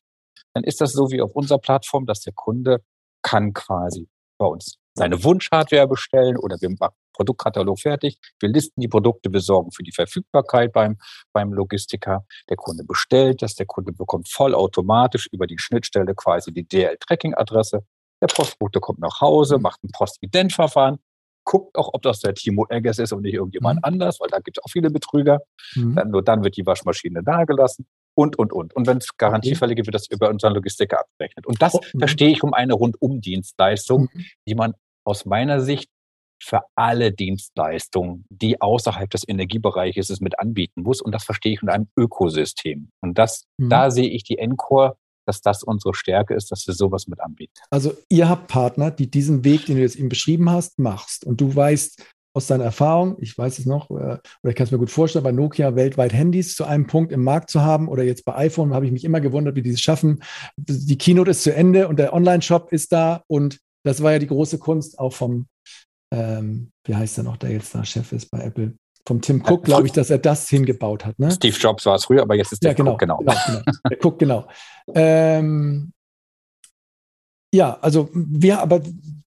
dann ist das so wie auf unserer Plattform, dass der Kunde kann quasi bei uns seine Wunschhardware bestellen oder wir machen Produktkatalog fertig. Wir listen die Produkte, wir sorgen für die Verfügbarkeit beim, beim Logistiker. Der Kunde bestellt das, der Kunde bekommt vollautomatisch über die Schnittstelle quasi die DL-Tracking-Adresse. Der Postbote kommt nach Hause, macht ein Postident-Verfahren, guckt auch, ob das der Timo Eggers ist und nicht irgendjemand mhm. anders, weil da gibt es auch viele Betrüger. Mhm. Dann, nur dann wird die Waschmaschine dagelassen und, und, und. Und wenn es Garantiefälle gibt, wird das über unseren Logistiker abgerechnet. Und das mhm. verstehe ich um eine Rundum-Dienstleistung, mhm. die man aus meiner Sicht für alle Dienstleistungen, die außerhalb des Energiebereiches es mit anbieten muss. Und das verstehe ich in einem Ökosystem. Und das, mhm. da sehe ich die Encore, dass das unsere Stärke ist, dass wir sowas mit anbieten. Also ihr habt Partner, die diesen Weg, den du jetzt eben beschrieben hast, machst. Und du weißt aus deiner Erfahrung, ich weiß es noch, äh, oder ich kann es mir gut vorstellen, bei Nokia weltweit Handys zu einem Punkt im Markt zu haben oder jetzt bei iPhone habe ich mich immer gewundert, wie die es schaffen. Die Keynote ist zu Ende und der Online-Shop ist da und das war ja die große Kunst auch vom, ähm, wie heißt er noch, der jetzt da Chef ist bei Apple? Vom Tim Cook, glaube ich, dass er das hingebaut hat. Ne? Steve Jobs war es früher, aber jetzt ist der ja, genau, Cook, genau. genau, genau. Der Cook, genau. Ähm, ja, also wir, aber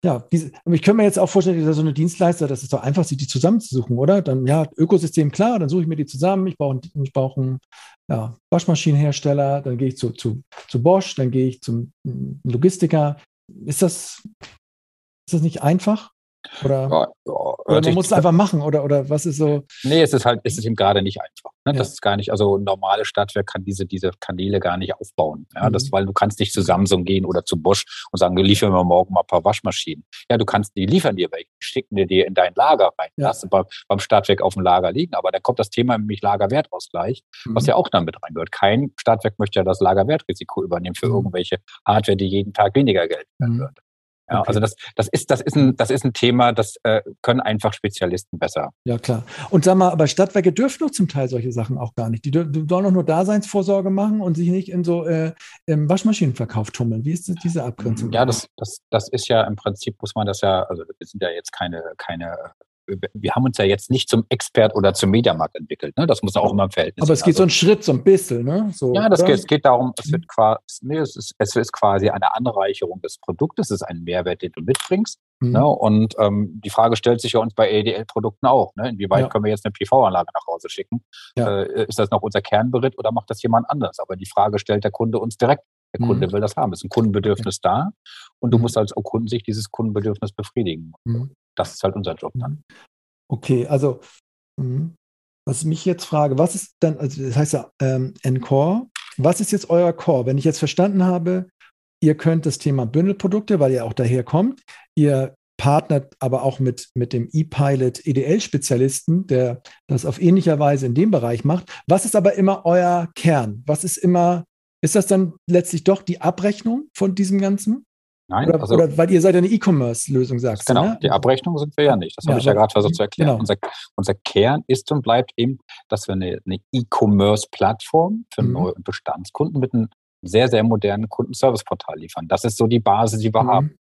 ja, ich könnte mir jetzt auch vorstellen, dass so eine Dienstleister, das ist doch einfach, sich die zusammenzusuchen, oder? Dann ja, Ökosystem klar, dann suche ich mir die zusammen. Ich brauche, ich brauche einen ja, Waschmaschinenhersteller, dann gehe ich zu, zu, zu Bosch, dann gehe ich zum Logistiker. Ist das, ist das nicht einfach? Oder, ja, ja, oder man muss es einfach machen, oder, oder was ist so? Nee, es ist halt, es ist eben gerade nicht einfach. Ne? Ja. Das ist gar nicht, also normale Stadtwerk kann diese, diese Kanäle gar nicht aufbauen. Ja? Mhm. Das, weil du kannst nicht zu Samsung gehen oder zu Bosch und sagen, liefern wir morgen mal ein paar Waschmaschinen. Ja, du kannst, die liefern dir welche, schicken dir die in dein Lager rein. Ja. Lass bei, beim Stadtwerk auf dem Lager liegen. Aber da kommt das Thema nämlich Lagerwertausgleich, mhm. was ja auch dann mit reingehört. Kein Stadtwerk möchte ja das Lagerwertrisiko übernehmen für mhm. irgendwelche Hardware, die jeden Tag weniger Geld werden mhm. wird. Ja, okay. also das, das, ist, das, ist ein, das ist ein Thema, das äh, können einfach Spezialisten besser. Ja, klar. Und sag mal, aber Stadtwerke dürfen doch zum Teil solche Sachen auch gar nicht. Die, die sollen doch nur Daseinsvorsorge machen und sich nicht in so äh, im Waschmaschinenverkauf tummeln. Wie ist diese Abgrenzung? Ja, das, das, das ist ja im Prinzip, muss man das ja, also wir sind ja jetzt keine, keine wir haben uns ja jetzt nicht zum Expert oder zum Mediamarkt entwickelt. Ne? Das muss auch immer im Verhältnis Aber es geht also, so einen Schritt, so ein bisschen. Ne? So, ja, das geht, es geht darum, es, wird quasi, nee, es, ist, es ist quasi eine Anreicherung des Produktes, es ist ein Mehrwert, den du mitbringst. Mhm. Ne? Und ähm, die Frage stellt sich ja uns bei EDL-Produkten auch. Ne? Inwieweit ja. können wir jetzt eine PV-Anlage nach Hause schicken? Ja. Äh, ist das noch unser Kernberitt oder macht das jemand anders? Aber die Frage stellt der Kunde uns direkt. Der Kunde mhm. will das haben. Es ist ein Kundenbedürfnis okay. da und du mhm. musst als Kunden sich dieses Kundenbedürfnis befriedigen. Mhm. Das ist halt unser Job dann. Mhm. Okay, also was ich mich jetzt frage, was ist dann, also das heißt ja ähm, Encore, was ist jetzt euer Core? Wenn ich jetzt verstanden habe, ihr könnt das Thema Bündelprodukte, weil ihr auch daher kommt, ihr partnert aber auch mit, mit dem E-Pilot EDL-Spezialisten, der das auf ähnlicher Weise in dem Bereich macht. Was ist aber immer euer Kern? Was ist immer, ist das dann letztlich doch die Abrechnung von diesem Ganzen? Nein, oder, also, oder weil ihr seid eine E-Commerce-Lösung, sagst genau, ne? die Abrechnung sind wir ja nicht. Das ja, habe ich ja gerade versucht zu erklären. Genau. Unser, unser, Kern ist und bleibt eben, dass wir eine, eine E-Commerce-Plattform für mhm. neue Bestandskunden mit einem sehr, sehr modernen Kundenservice-Portal liefern. Das ist so die Basis, die wir mhm. haben.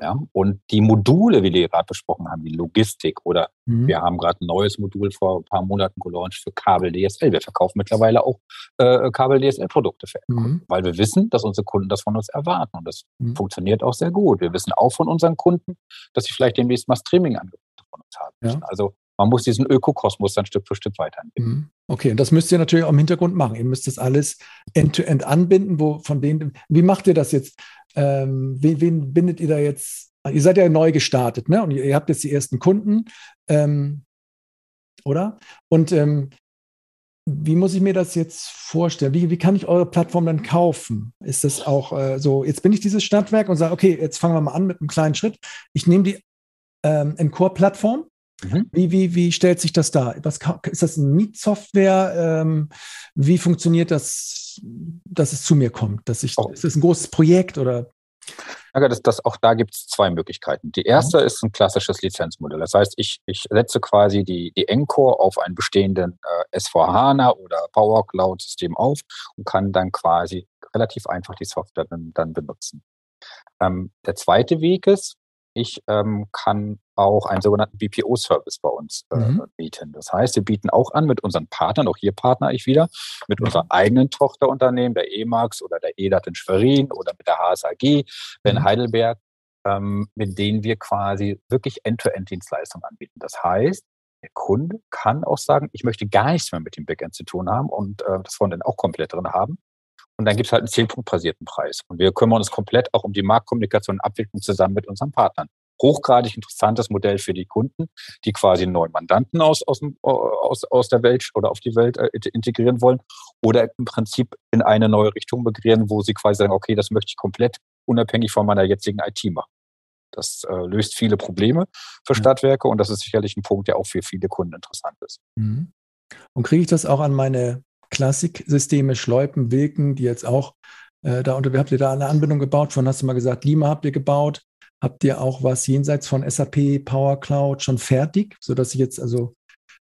Ja, und die Module, wie wir gerade besprochen haben, die Logistik oder mhm. wir haben gerade ein neues Modul vor ein paar Monaten gelauncht für Kabel DSL. Wir verkaufen mittlerweile auch äh, Kabel DSL-Produkte für mhm. weil wir wissen, dass unsere Kunden das von uns erwarten und das mhm. funktioniert auch sehr gut. Wir wissen auch von unseren Kunden, dass sie vielleicht demnächst mal Streaming-Angebote von uns haben müssen. Ja. Also man muss diesen Ökokosmos dann Stück für Stück weiterentwickeln. Mhm. Okay, und das müsst ihr natürlich auch im Hintergrund machen. Ihr müsst das alles end-to-end -end anbinden. Wo von denen, wie macht ihr das jetzt? Ähm, wen, wen, bindet ihr da jetzt? Ihr seid ja neu gestartet, ne? Und ihr, ihr habt jetzt die ersten Kunden, ähm, oder? Und ähm, wie muss ich mir das jetzt vorstellen? Wie, wie kann ich eure Plattform dann kaufen? Ist das auch äh, so, jetzt bin ich dieses Stadtwerk und sage, okay, jetzt fangen wir mal an mit einem kleinen Schritt. Ich nehme die ähm, Encore-Plattform Mhm. Wie, wie, wie stellt sich das dar? Was, ist das eine Mietsoftware? Ähm, wie funktioniert das, dass es zu mir kommt? Dass ich, oh. Ist das ein großes Projekt oder? Ja, das, das, auch da gibt es zwei Möglichkeiten. Die erste mhm. ist ein klassisches Lizenzmodell. Das heißt, ich, ich setze quasi die, die Encore auf einen bestehenden äh, S4HANA oder Power Cloud System auf und kann dann quasi relativ einfach die Software dann, dann benutzen. Ähm, der zweite Weg ist, ich ähm, kann auch einen sogenannten BPO-Service bei uns äh, mhm. bieten. Das heißt, wir bieten auch an mit unseren Partnern, auch hier partner ich wieder, mit mhm. unseren eigenen Tochterunternehmen, der EMAX oder der EDAT in Schwerin oder mit der HSAG in mhm. Heidelberg, ähm, mit denen wir quasi wirklich End-to-End-Dienstleistungen anbieten. Das heißt, der Kunde kann auch sagen, ich möchte gar nichts mehr mit dem Backend zu tun haben und äh, das Frontend auch komplett drin haben. Und dann gibt es halt einen Zielpunktbasierten Preis. Und wir kümmern uns komplett auch um die Marktkommunikation und Abwicklung zusammen mit unseren Partnern. Hochgradig interessantes Modell für die Kunden, die quasi einen neuen Mandanten aus, aus, aus, aus der Welt oder auf die Welt äh, integrieren wollen oder im Prinzip in eine neue Richtung migrieren, wo sie quasi sagen, okay, das möchte ich komplett unabhängig von meiner jetzigen IT machen. Das äh, löst viele Probleme für Stadtwerke und das ist sicherlich ein Punkt, der auch für viele Kunden interessant ist. Mhm. Und kriege ich das auch an meine Klassiksysteme, Schleupen, Wilken, die jetzt auch äh, da unter, habt ihr da eine Anbindung gebaut? Von hast du mal gesagt, Lima habt ihr gebaut. Habt ihr auch was jenseits von SAP, Power Cloud schon fertig, sodass ich jetzt also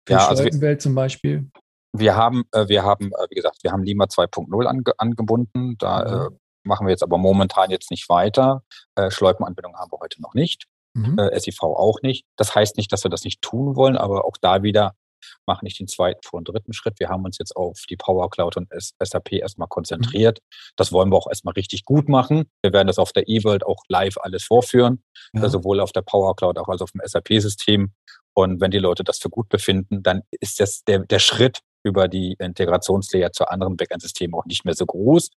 für ja, also Schleupenwelt zum Beispiel? Wir haben, äh, wir haben, äh, wie gesagt, wir haben Lima 2.0 ange angebunden. Da mhm. äh, machen wir jetzt aber momentan jetzt nicht weiter. Äh, Schleupenanbindung haben wir heute noch nicht. Mhm. Äh, SIV auch nicht. Das heißt nicht, dass wir das nicht tun wollen, aber auch da wieder machen nicht den zweiten vor und dritten Schritt. Wir haben uns jetzt auf die Power Cloud und SAP erstmal konzentriert. Mhm. Das wollen wir auch erstmal richtig gut machen. Wir werden das auf der E-World auch live alles vorführen, ja. sowohl auf der Power Cloud auch als auf dem SAP-System. Und wenn die Leute das für gut befinden, dann ist das der, der Schritt über die Integrationslayer zu anderen Backend-Systemen auch nicht mehr so groß.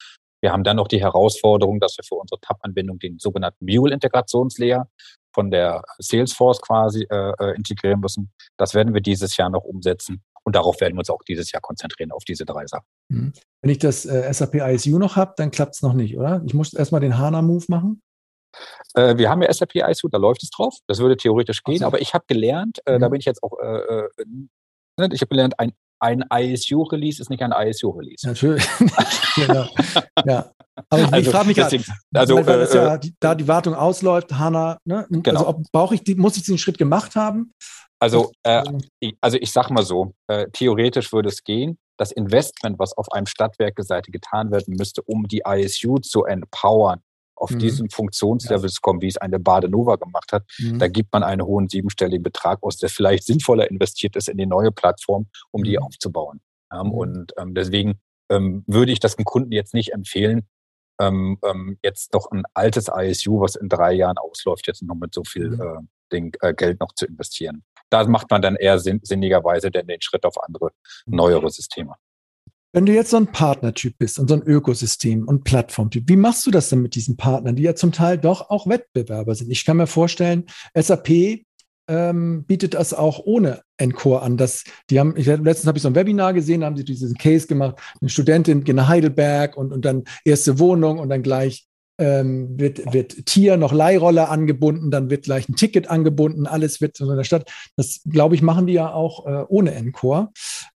Wir haben dann noch die Herausforderung, dass wir für unsere Tab-Anbindung den sogenannten Mule-Integrationslayer von der Salesforce quasi äh, äh, integrieren müssen. Das werden wir dieses Jahr noch umsetzen. Und darauf werden wir uns auch dieses Jahr konzentrieren, auf diese drei Sachen. Mhm. Wenn ich das äh, SAP ISU noch habe, dann klappt es noch nicht, oder? Ich muss erstmal den HANA-Move machen. Äh, wir haben ja SAP ISU, da läuft es drauf. Das würde theoretisch gehen, also. aber ich habe gelernt, äh, mhm. da bin ich jetzt auch, äh, äh, ne, ich habe gelernt, ein ein ISU-Release ist nicht ein ISU-Release. Natürlich. genau. ja. Aber ich, also, ich frage mich gerade, also, weil, weil äh, ja, die, da die Wartung ausläuft, HANA, ne? genau. also brauche ich die, muss ich diesen Schritt gemacht haben? Also, äh, also ich sag mal so, äh, theoretisch würde es gehen. Das Investment, was auf einem Stadtwerkeseite getan werden müsste, um die ISU zu empowern, auf mhm. diesen Funktionslevel wie es eine Badenova gemacht hat, mhm. da gibt man einen hohen siebenstelligen Betrag aus, der vielleicht sinnvoller investiert ist in die neue Plattform, um die mhm. aufzubauen. Ähm, und ähm, deswegen ähm, würde ich das dem Kunden jetzt nicht empfehlen, ähm, ähm, jetzt noch ein altes ISU, was in drei Jahren ausläuft, jetzt noch mit so viel mhm. äh, den, äh, Geld noch zu investieren. Da macht man dann eher sinn, sinnigerweise denn den Schritt auf andere, mhm. neuere Systeme. Wenn du jetzt so ein Partnertyp bist und so ein Ökosystem und Plattformtyp, wie machst du das denn mit diesen Partnern, die ja zum Teil doch auch Wettbewerber sind? Ich kann mir vorstellen, SAP ähm, bietet das auch ohne Encore an. Das, die haben, ich, letztens habe ich so ein Webinar gesehen, da haben sie diesen Case gemacht, eine Studentin in Heidelberg und, und dann erste Wohnung und dann gleich ähm, wird, wird Tier noch Leihrolle angebunden, dann wird gleich ein Ticket angebunden, alles wird in der Stadt. Das, glaube ich, machen die ja auch äh, ohne Encore.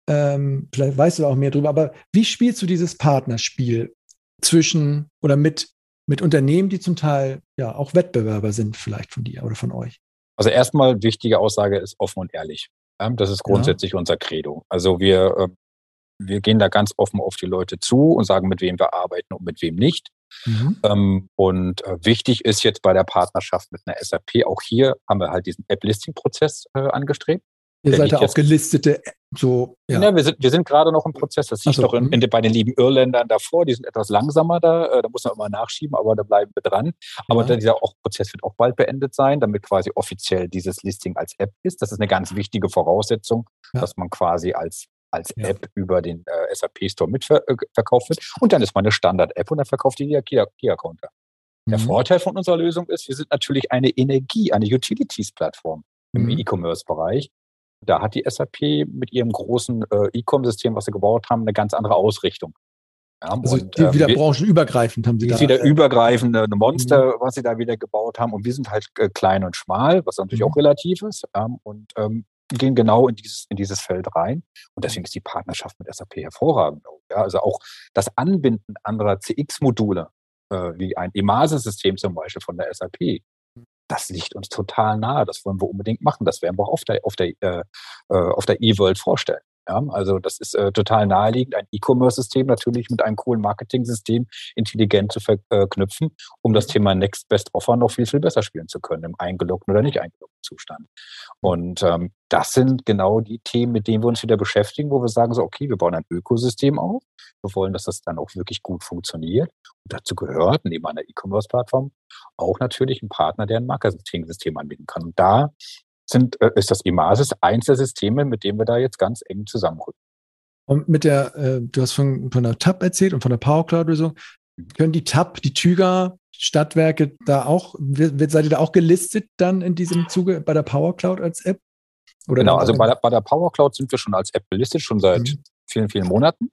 Ähm, vielleicht weißt du auch mehr drüber, aber wie spielst du dieses Partnerspiel zwischen oder mit, mit Unternehmen, die zum Teil ja auch Wettbewerber sind, vielleicht von dir oder von euch? Also erstmal wichtige Aussage ist offen und ehrlich. Das ist grundsätzlich ja. unser Credo. Also wir, äh, wir gehen da ganz offen auf die Leute zu und sagen, mit wem wir arbeiten und mit wem nicht. Mhm. Ähm, und äh, wichtig ist jetzt bei der Partnerschaft mit einer SAP, auch hier haben wir halt diesen App-Listing-Prozess äh, angestrebt. Ihr seid ja auch gelistete, so. Ja, ja wir sind, wir sind gerade noch im Prozess. Das sieht so, doch in, mhm. in, bei den lieben Irländern davor. Die sind etwas langsamer da. Äh, da muss man immer nachschieben, aber da bleiben wir dran. Aber ja. dieser auch, Prozess wird auch bald beendet sein, damit quasi offiziell dieses Listing als App ist. Das ist eine ganz wichtige Voraussetzung, ja. dass man quasi als als ja. App über den äh, SAP Store mitverkauft äh, wird. Und dann ist man eine Standard-App und dann verkauft die der Key-Accounter. Mhm. Der Vorteil von unserer Lösung ist, wir sind natürlich eine Energie, eine Utilities-Plattform im mhm. E-Commerce-Bereich. Da hat die SAP mit ihrem großen äh, E-Com-System, was sie gebaut haben, eine ganz andere Ausrichtung. Ja, also und, die, wieder ähm, branchenübergreifend haben sie da. wieder äh, übergreifend, eine Monster, mhm. was sie da wieder gebaut haben. Und wir sind halt äh, klein und schmal, was natürlich mhm. auch relativ ist. Ähm, und ähm, gehen genau in dieses, in dieses Feld rein. Und deswegen ist die Partnerschaft mit SAP hervorragend. Ja, also auch das Anbinden anderer CX-Module, äh, wie ein Emase-System zum Beispiel von der SAP, das liegt uns total nahe. Das wollen wir unbedingt machen. Das werden wir auch auf der, auf der, äh, äh auf der E-World vorstellen. Ja, also das ist äh, total naheliegend, ein E-Commerce-System natürlich mit einem coolen Marketing-System intelligent zu verknüpfen, um das Thema Next Best Offer noch viel, viel besser spielen zu können, im eingeloggten oder nicht eingeloggten Zustand. Und ähm, das sind genau die Themen, mit denen wir uns wieder beschäftigen, wo wir sagen so, okay, wir bauen ein Ökosystem auf. Wir wollen, dass das dann auch wirklich gut funktioniert. Und dazu gehört neben einer E-Commerce-Plattform auch natürlich ein Partner, der ein Marketing-System anbieten kann. Und da sind, äh, ist das Imasis eins der Systeme, mit dem wir da jetzt ganz eng zusammenrücken. Und mit der, äh, du hast von, von der TAP erzählt und von der Power Cloud-Lösung. Können die TAP, die Tüger, Stadtwerke da auch, wird, seid ihr da auch gelistet dann in diesem Zuge bei der Power Cloud als App? Oder genau, also bei der, bei der Power Cloud sind wir schon als App gelistet, schon seit mhm. vielen, vielen Monaten.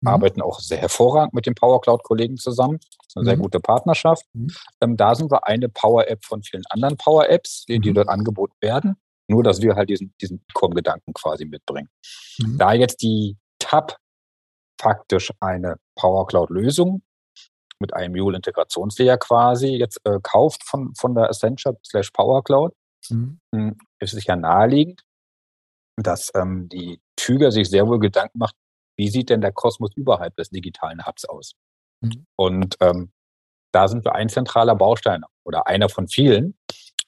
Mhm. Arbeiten auch sehr hervorragend mit den Power Cloud-Kollegen zusammen. Das ist eine mhm. sehr gute Partnerschaft. Mhm. Ähm, da sind wir eine Power-App von vielen anderen Power-Apps, die, die mhm. dort angeboten werden. Nur, dass wir halt diesen, diesen E-Com-Gedanken quasi mitbringen. Mhm. Da jetzt die TAP faktisch eine Power Cloud-Lösung mit einem Mule-Integrationslayer quasi jetzt äh, kauft von, von der Accenture slash Power Cloud, mhm. Hm, ist es ja naheliegend, dass ähm, die Tüger sich sehr wohl Gedanken macht, wie sieht denn der Kosmos überhalb des digitalen Hubs aus? Mhm. Und ähm, da sind wir ein zentraler Baustein oder einer von vielen.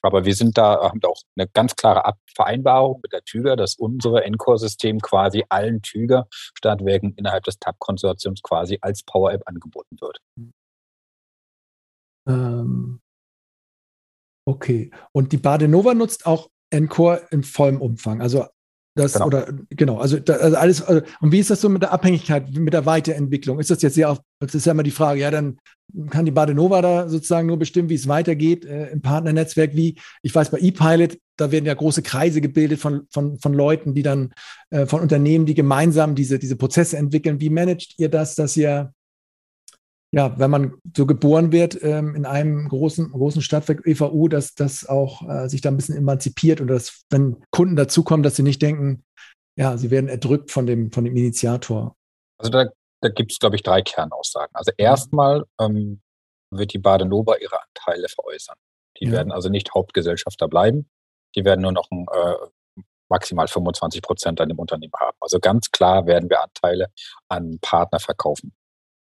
Aber wir sind da, haben da auch eine ganz klare Vereinbarung mit der Tüger, dass unser Encore-System quasi allen Tüger-Stadtwerken innerhalb des TAP-Konsortiums quasi als Power-App angeboten wird. Ähm, okay. Und die Badenova nutzt auch Encore in vollem Umfang. Also das genau. oder genau, also, da, also alles. Also, und wie ist das so mit der Abhängigkeit, mit der Weiterentwicklung? Ist das jetzt sehr auf, das ist ja immer die Frage, ja, dann kann die Badenova da sozusagen nur bestimmen, wie es weitergeht äh, im Partnernetzwerk, wie, ich weiß, bei ePilot, da werden ja große Kreise gebildet von, von, von Leuten, die dann, äh, von Unternehmen, die gemeinsam diese, diese Prozesse entwickeln. Wie managt ihr das, dass ihr ja, wenn man so geboren wird ähm, in einem großen, großen Stadtwerk EVU, dass das auch äh, sich da ein bisschen emanzipiert und dass, wenn Kunden dazukommen, dass sie nicht denken, ja, sie werden erdrückt von dem, von dem Initiator. Also da, da gibt es, glaube ich, drei Kernaussagen. Also erstmal ähm, wird die Badenova ihre Anteile veräußern. Die ja. werden also nicht Hauptgesellschafter bleiben. Die werden nur noch ein, äh, maximal 25 Prozent an dem Unternehmen haben. Also ganz klar werden wir Anteile an Partner verkaufen.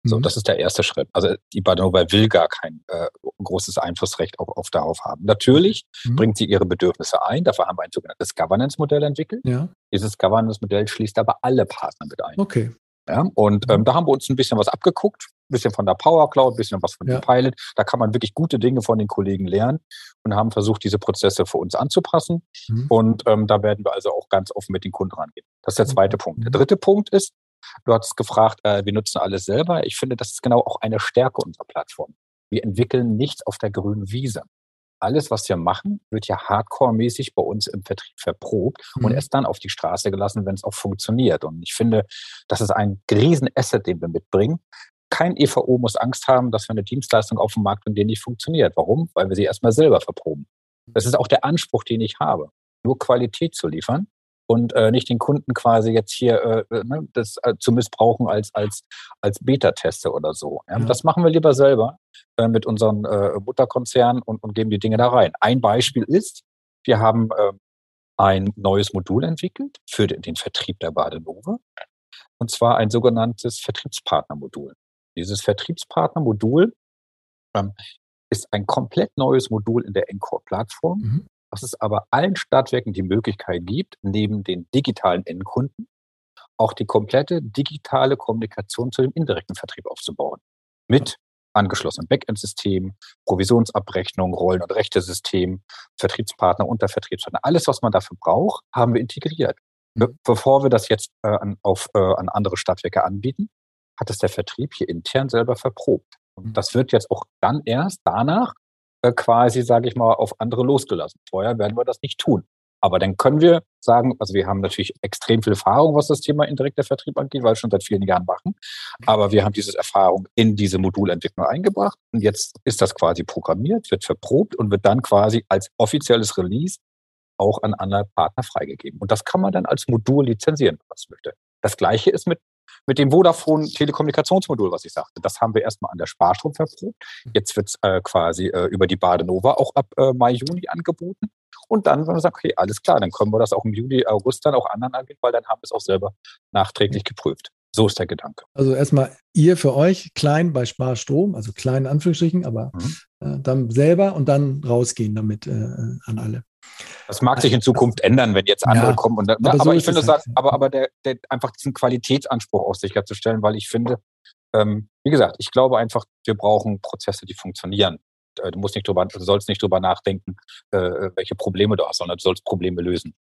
So, mhm. das ist der erste Schritt. Also die Badenova will gar kein äh, großes Einflussrecht auf, auf darauf haben. Natürlich mhm. bringt sie ihre Bedürfnisse ein. Dafür haben wir ein sogenanntes Governance-Modell entwickelt. Ja. Dieses Governance-Modell schließt aber alle Partner mit ein. Okay. Ja, und ähm, da haben wir uns ein bisschen was abgeguckt, ein bisschen von der Power Cloud, ein bisschen was von ja. dem Pilot. Da kann man wirklich gute Dinge von den Kollegen lernen und haben versucht, diese Prozesse für uns anzupassen. Mhm. Und ähm, da werden wir also auch ganz offen mit den Kunden rangehen. Das ist der zweite mhm. Punkt. Der dritte Punkt ist, Du hast gefragt, äh, wir nutzen alles selber. Ich finde, das ist genau auch eine Stärke unserer Plattform. Wir entwickeln nichts auf der grünen Wiese. Alles, was wir machen, wird ja hardcore-mäßig bei uns im Vertrieb verprobt mhm. und erst dann auf die Straße gelassen, wenn es auch funktioniert. Und ich finde, das ist ein riesen Asset, den wir mitbringen. Kein EVO muss Angst haben, dass wir eine Dienstleistung auf dem Markt bringen, die nicht funktioniert. Warum? Weil wir sie erstmal selber verproben. Das ist auch der Anspruch, den ich habe, nur Qualität zu liefern und äh, nicht den Kunden quasi jetzt hier äh, äh, ne, das äh, zu missbrauchen als, als, als Beta-Tester oder so. Ja? Ja. Das machen wir lieber selber äh, mit unseren äh, Mutterkonzernen und, und geben die Dinge da rein. Ein Beispiel ist, wir haben äh, ein neues Modul entwickelt für den, den Vertrieb der Badenove. Und zwar ein sogenanntes Vertriebspartnermodul. Dieses Vertriebspartnermodul ähm, ist ein komplett neues Modul in der Encore-Plattform, mhm. Was es aber allen Stadtwerken die Möglichkeit gibt, neben den digitalen Endkunden auch die komplette digitale Kommunikation zu dem indirekten Vertrieb aufzubauen. Mit angeschlossenem Backend-System, Provisionsabrechnung, Rollen- und Rechtesystem, Vertriebspartner, Untervertriebspartner. Alles, was man dafür braucht, haben wir integriert. Mhm. Bevor wir das jetzt äh, an, auf, äh, an andere Stadtwerke anbieten, hat es der Vertrieb hier intern selber verprobt. Und mhm. das wird jetzt auch dann erst danach äh, quasi, sage ich mal, auf andere losgelassen. Vorher werden wir das nicht tun. Aber dann können wir sagen, also wir haben natürlich extrem viel Erfahrung, was das Thema indirekter Vertrieb angeht, weil wir schon seit vielen Jahren machen. Aber wir haben diese Erfahrung in diese Modulentwicklung eingebracht. Und jetzt ist das quasi programmiert, wird verprobt und wird dann quasi als offizielles Release auch an andere Partner freigegeben. Und das kann man dann als Modul lizenzieren, was möchte. Das gleiche ist mit mit dem Vodafone Telekommunikationsmodul, was ich sagte. Das haben wir erstmal an der Sparstrom verprobt. Jetzt wird es äh, quasi äh, über die Badenova auch ab äh, Mai, Juni angeboten. Und dann, wenn wir sagen, okay, alles klar, dann können wir das auch im Juli, August dann auch anderen angehen, weil dann haben wir es auch selber nachträglich geprüft. So ist der Gedanke. Also erstmal ihr für euch klein bei Sparstrom, also klein in Anführungsstrichen, aber mhm. äh, dann selber und dann rausgehen damit äh, an alle. Das mag sich in Zukunft ändern, wenn jetzt andere ja, kommen. Und, aber, aber so ich finde, halt. aber, aber der, der, einfach diesen Qualitätsanspruch auch sicherzustellen, weil ich finde, ähm, wie gesagt, ich glaube einfach, wir brauchen Prozesse, die funktionieren. Äh, du musst nicht drüber, du sollst nicht drüber nachdenken, äh, welche Probleme du hast, sondern du sollst Probleme lösen.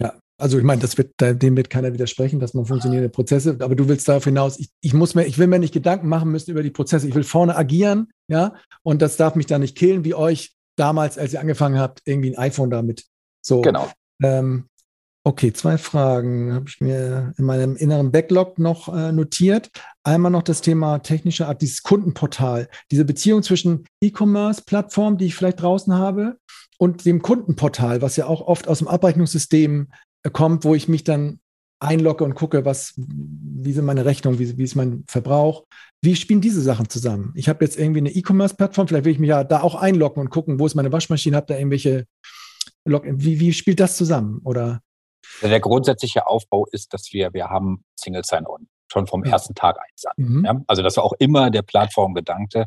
Ja, also ich meine, das wird, dem wird keiner widersprechen, dass man funktionierende Prozesse, aber du willst darauf hinaus, ich, ich muss mir, ich will mir nicht Gedanken machen müssen über die Prozesse. Ich will vorne agieren, ja, und das darf mich da nicht killen, wie euch damals, als ihr angefangen habt, irgendwie ein iPhone damit. So. Genau. Ähm, okay, zwei Fragen habe ich mir in meinem inneren Backlog noch äh, notiert. Einmal noch das Thema technische Art, dieses Kundenportal, diese Beziehung zwischen E-Commerce-Plattformen, die ich vielleicht draußen habe, und dem Kundenportal, was ja auch oft aus dem Abrechnungssystem äh, kommt, wo ich mich dann einlogge und gucke, was, wie sind meine Rechnungen, wie, wie ist mein Verbrauch. Wie spielen diese Sachen zusammen? Ich habe jetzt irgendwie eine E-Commerce-Plattform, vielleicht will ich mich ja da auch einloggen und gucken, wo ist meine Waschmaschine, habe da irgendwelche Login. Wie, wie spielt das zusammen? Oder? Der grundsätzliche Aufbau ist, dass wir, wir haben Single Sign-On schon vom ja. ersten Tag eins an. Mhm. Ja? Also das war auch immer der Plattform Gedanke.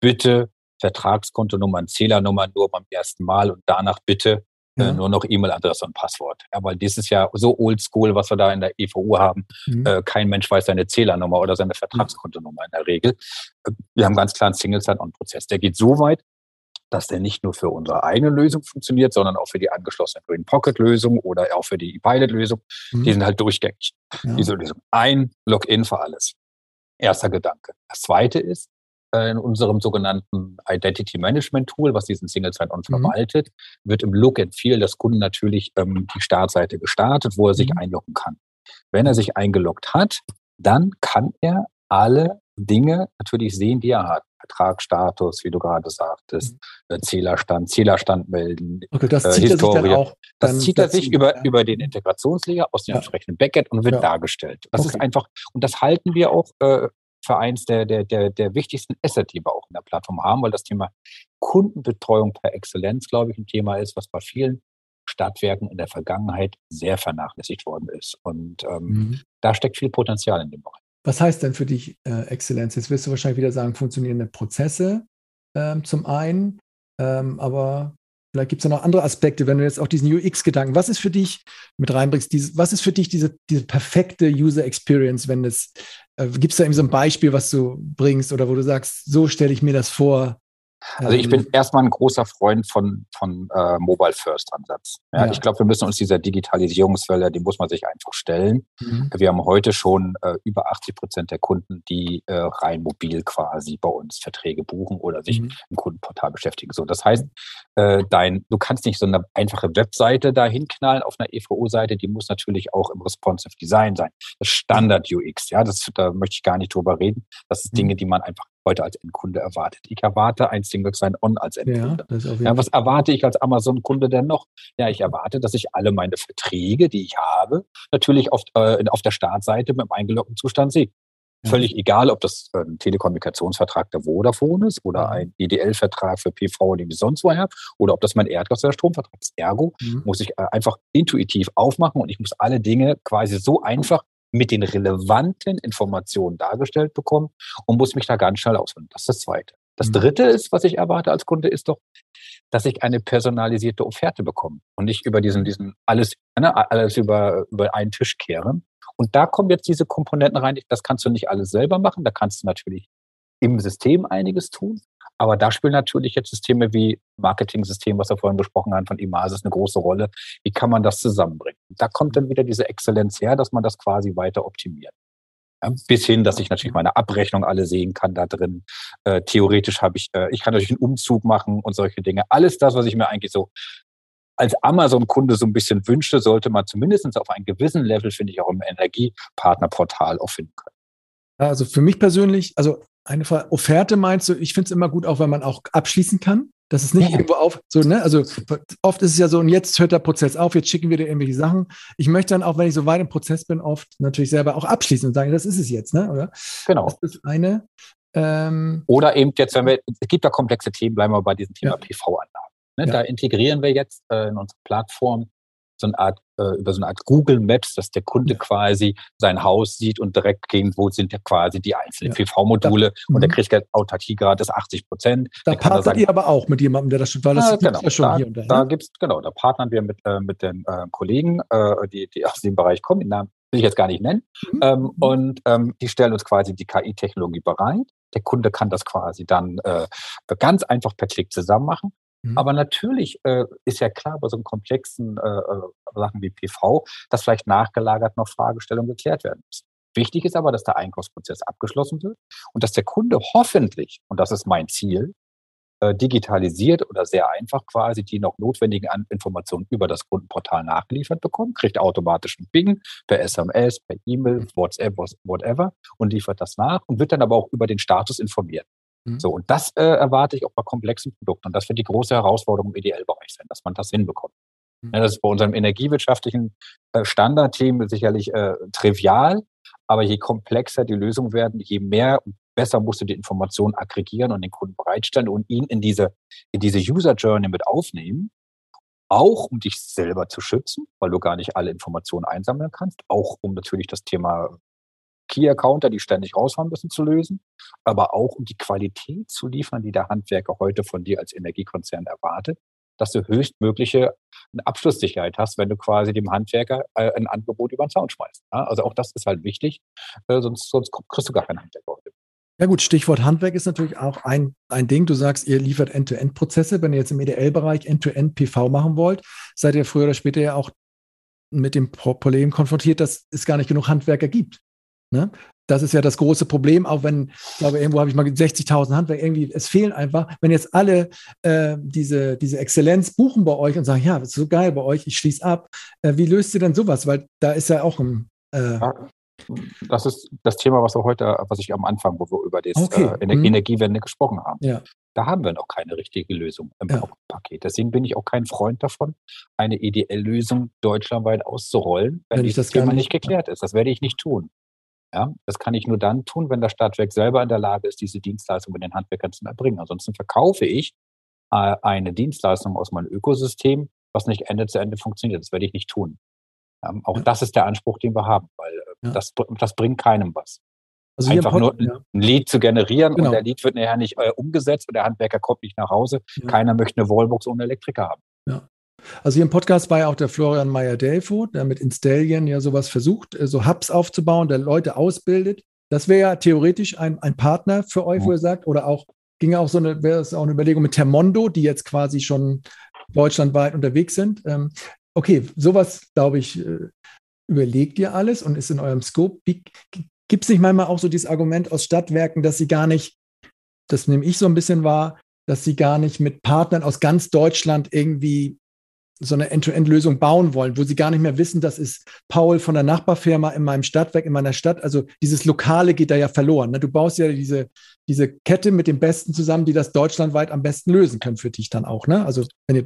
Bitte Vertragskontonummern, Zählernummern nur beim ersten Mal und danach bitte ja. nur noch E-Mail-Adresse und Passwort. Weil das ist ja so oldschool, was wir da in der EVU haben. Mhm. Äh, kein Mensch weiß seine Zählernummer oder seine Vertragskontonummer in der Regel. Äh, wir haben ganz klar einen Single-Sign-On-Prozess. Der geht so weit, dass der nicht nur für unsere eigene Lösung funktioniert, sondern auch für die angeschlossene Green Pocket Lösung oder auch für die Pilot Lösung. Mhm. Die sind halt durchgängig. Ja. Diese Lösung. Ein Login für alles. Erster Gedanke. Das zweite ist, äh, in unserem sogenannten Identity Management Tool, was diesen Single Sign-On mhm. verwaltet, wird im Look and Feel des Kunden natürlich ähm, die Startseite gestartet, wo er sich mhm. einloggen kann. Wenn er sich eingeloggt hat, dann kann er alle Dinge natürlich sehen, die er hat. Vertragsstatus, wie du gerade sagtest, mhm. Äh, Zählerstand, Zählerstand melden, okay, das äh, zieht Historie. auch das zieht er sich über, ja. über den Integrationslayer aus dem ja. entsprechenden Backend und wird ja. dargestellt. Das okay. ist einfach, und das halten wir auch äh, eins der, der, der, der wichtigsten Asset, die wir auch in der Plattform haben, weil das Thema Kundenbetreuung per Exzellenz, glaube ich, ein Thema ist, was bei vielen Stadtwerken in der Vergangenheit sehr vernachlässigt worden ist. Und ähm, mhm. da steckt viel Potenzial in dem Bereich. Was heißt denn für dich äh, Exzellenz? Jetzt wirst du wahrscheinlich wieder sagen, funktionierende Prozesse ähm, zum einen, ähm, aber vielleicht gibt es ja noch andere Aspekte, wenn du jetzt auch diesen UX-Gedanken, was ist für dich mit reinbringst, diese, was ist für dich diese, diese perfekte User Experience, wenn es, äh, gibt es da eben so ein Beispiel, was du bringst oder wo du sagst, so stelle ich mir das vor, also ich bin ähm. erstmal ein großer Freund von, von äh, Mobile First Ansatz. Ja, ja. Ich glaube, wir müssen uns dieser Digitalisierungswelle, die muss man sich einfach stellen. Mhm. Wir haben heute schon äh, über 80 Prozent der Kunden, die äh, rein mobil quasi bei uns Verträge buchen oder sich mhm. im Kundenportal beschäftigen. So, das heißt, äh, dein, du kannst nicht so eine einfache Webseite da hinknallen auf einer EVO-Seite, die muss natürlich auch im responsive Design sein. Das Standard UX, ja, das, da möchte ich gar nicht drüber reden. Das sind mhm. Dinge, die man einfach heute als Endkunde erwartet. Ich erwarte ein Single Sign-On als Endkunde. Ja, ja, was erwarte ich als Amazon-Kunde denn noch? Ja, ich erwarte, dass ich alle meine Verträge, die ich habe, natürlich auf, äh, auf der Startseite mit einem eingeloggten Zustand sehe. Ja. Völlig egal, ob das ein Telekommunikationsvertrag der Vodafone ist oder ein EDL-Vertrag für PV, den ich sonst woher habe, oder ob das mein Erdgas- oder Stromvertrag ist. Ergo mhm. muss ich äh, einfach intuitiv aufmachen und ich muss alle Dinge quasi so einfach mit den relevanten Informationen dargestellt bekommen und muss mich da ganz schnell auswählen. Das ist das Zweite. Das mhm. dritte ist, was ich erwarte als Kunde, ist doch, dass ich eine personalisierte Offerte bekomme und nicht über diesen, diesen alles, ne, alles über, über einen Tisch kehren. Und da kommen jetzt diese Komponenten rein. Das kannst du nicht alles selber machen. Da kannst du natürlich im System einiges tun. Aber da spielen natürlich jetzt Systeme wie Marketing-System, was wir vorhin besprochen haben, von Imasis eine große Rolle. Wie kann man das zusammenbringen? Da kommt dann wieder diese Exzellenz her, dass man das quasi weiter optimiert. Ja, bis hin, dass ich natürlich meine Abrechnung alle sehen kann da drin. Äh, theoretisch habe ich, äh, ich kann natürlich einen Umzug machen und solche Dinge. Alles das, was ich mir eigentlich so als Amazon-Kunde so ein bisschen wünschte, sollte man zumindest auf einem gewissen Level, finde ich, auch im Energiepartnerportal auch finden können. Also für mich persönlich, also eine Frage, Offerte meinst du, ich finde es immer gut, auch wenn man auch abschließen kann. Das ist nicht ja. irgendwo auf, so, ne? Also oft ist es ja so, und jetzt hört der Prozess auf, jetzt schicken wir dir irgendwelche Sachen. Ich möchte dann auch, wenn ich so weit im Prozess bin, oft natürlich selber auch abschließen und sagen, das ist es jetzt, ne? Oder? Genau. Das ist eine. Ähm, Oder eben jetzt, wenn wir, es gibt da komplexe Themen, bleiben wir bei diesem Thema ja. PV-Anlagen. Ne? Ja. Da integrieren wir jetzt äh, in unsere Plattform so eine Art, äh, über so eine Art Google Maps, dass der Kunde quasi sein Haus sieht und direkt gehen, wo sind ja quasi die einzelnen ja. PV-Module und der mhm. kriegt Autarkiegrad ist 80 Prozent. Da partnert sagen, ihr aber auch mit jemandem, der das schon, weil das ja, genau, ja schon da, hier und da. Da ne? gibt's, genau, da partnern wir mit, äh, mit den äh, Kollegen, äh, die, die aus dem Bereich kommen, den Namen will ich jetzt gar nicht nennen. Mhm. Ähm, mhm. und ähm, die stellen uns quasi die KI-Technologie bereit. Der Kunde kann das quasi dann äh, ganz einfach per Klick zusammen machen. Mhm. Aber natürlich äh, ist ja klar bei so einem komplexen äh, äh Sachen wie PV, dass vielleicht nachgelagert noch Fragestellungen geklärt werden müssen. Wichtig ist aber, dass der Einkaufsprozess abgeschlossen wird und dass der Kunde hoffentlich, und das ist mein Ziel, äh, digitalisiert oder sehr einfach quasi die noch notwendigen Informationen über das Kundenportal nachgeliefert bekommt, kriegt automatisch einen Ping per SMS, per E-Mail, mhm. WhatsApp, whatever und liefert das nach und wird dann aber auch über den Status informiert. Mhm. So, und das äh, erwarte ich auch bei komplexen Produkten. Und das wird die große Herausforderung im EDL-Bereich sein, dass man das hinbekommt. Mhm. Ja, das ist bei unserem energiewirtschaftlichen äh, Standardthemen sicherlich äh, trivial, aber je komplexer die Lösungen werden, je mehr und besser musst du die Informationen aggregieren und den Kunden bereitstellen und ihn in diese, in diese User Journey mit aufnehmen. Auch um dich selber zu schützen, weil du gar nicht alle Informationen einsammeln kannst. Auch um natürlich das Thema Key-Accounter, die ständig rausfahren müssen, zu lösen, aber auch um die Qualität zu liefern, die der Handwerker heute von dir als Energiekonzern erwartet, dass du höchstmögliche Abschlusssicherheit hast, wenn du quasi dem Handwerker äh, ein Angebot über den Zaun schmeißt. Also auch das ist halt wichtig, äh, sonst, sonst kriegst du gar keinen Handwerker heute. Ja gut, Stichwort Handwerk ist natürlich auch ein, ein Ding. Du sagst, ihr liefert End-to-End-Prozesse. Wenn ihr jetzt im EDL-Bereich End-to-End-PV machen wollt, seid ihr früher oder später ja auch mit dem Problem konfrontiert, dass es gar nicht genug Handwerker gibt. Ne? Das ist ja das große Problem, auch wenn, ich glaube, irgendwo habe ich mal 60.000 Handwerker, irgendwie, es fehlen einfach, wenn jetzt alle äh, diese, diese Exzellenz buchen bei euch und sagen, ja, das ist so geil bei euch, ich schließe ab, äh, wie löst ihr denn sowas? Weil da ist ja auch ein... Äh, das ist das Thema, was wir heute, was ich am Anfang, wo wir über das okay. äh, mhm. Energiewende gesprochen haben. Ja. Da haben wir noch keine richtige Lösung im ja. Paket. Deswegen bin ich auch kein Freund davon, eine EDL-Lösung deutschlandweit auszurollen, wenn, wenn dieses Thema nicht geklärt ist. Das werde ich nicht tun. Ja, das kann ich nur dann tun, wenn das Stadtwerk selber in der Lage ist, diese Dienstleistung mit den Handwerkern zu erbringen. Ansonsten verkaufe ich äh, eine Dienstleistung aus meinem Ökosystem, was nicht Ende zu Ende funktioniert. Das werde ich nicht tun. Ja, auch ja. das ist der Anspruch, den wir haben, weil äh, ja. das, das bringt keinem was. Also Einfach nur ein Lied zu generieren genau. und der Lied wird nachher nicht äh, umgesetzt und der Handwerker kommt nicht nach Hause. Keiner möchte eine Wallbox ohne Elektriker haben. Ja. Also hier im Podcast war ja auch der Florian Meyer-Delfo, der mit Installion ja sowas versucht, äh, so Hubs aufzubauen, der Leute ausbildet. Das wäre ja theoretisch ein, ein Partner für euch, wo ihr sagt, oder auch, ging auch so eine, wäre es auch eine Überlegung mit Termondo, die jetzt quasi schon deutschlandweit unterwegs sind. Ähm, okay, sowas, glaube ich, äh, überlegt ihr alles und ist in eurem Scope. Gibt es nicht manchmal auch so dieses Argument aus Stadtwerken, dass sie gar nicht, das nehme ich so ein bisschen wahr, dass sie gar nicht mit Partnern aus ganz Deutschland irgendwie so eine End-to-End-Lösung bauen wollen, wo sie gar nicht mehr wissen, das ist Paul von der Nachbarfirma in meinem Stadtwerk, in meiner Stadt. Also dieses Lokale geht da ja verloren. Ne? Du baust ja diese, diese Kette mit den Besten zusammen, die das deutschlandweit am besten lösen können für dich dann auch. Ne? Also wenn ihr,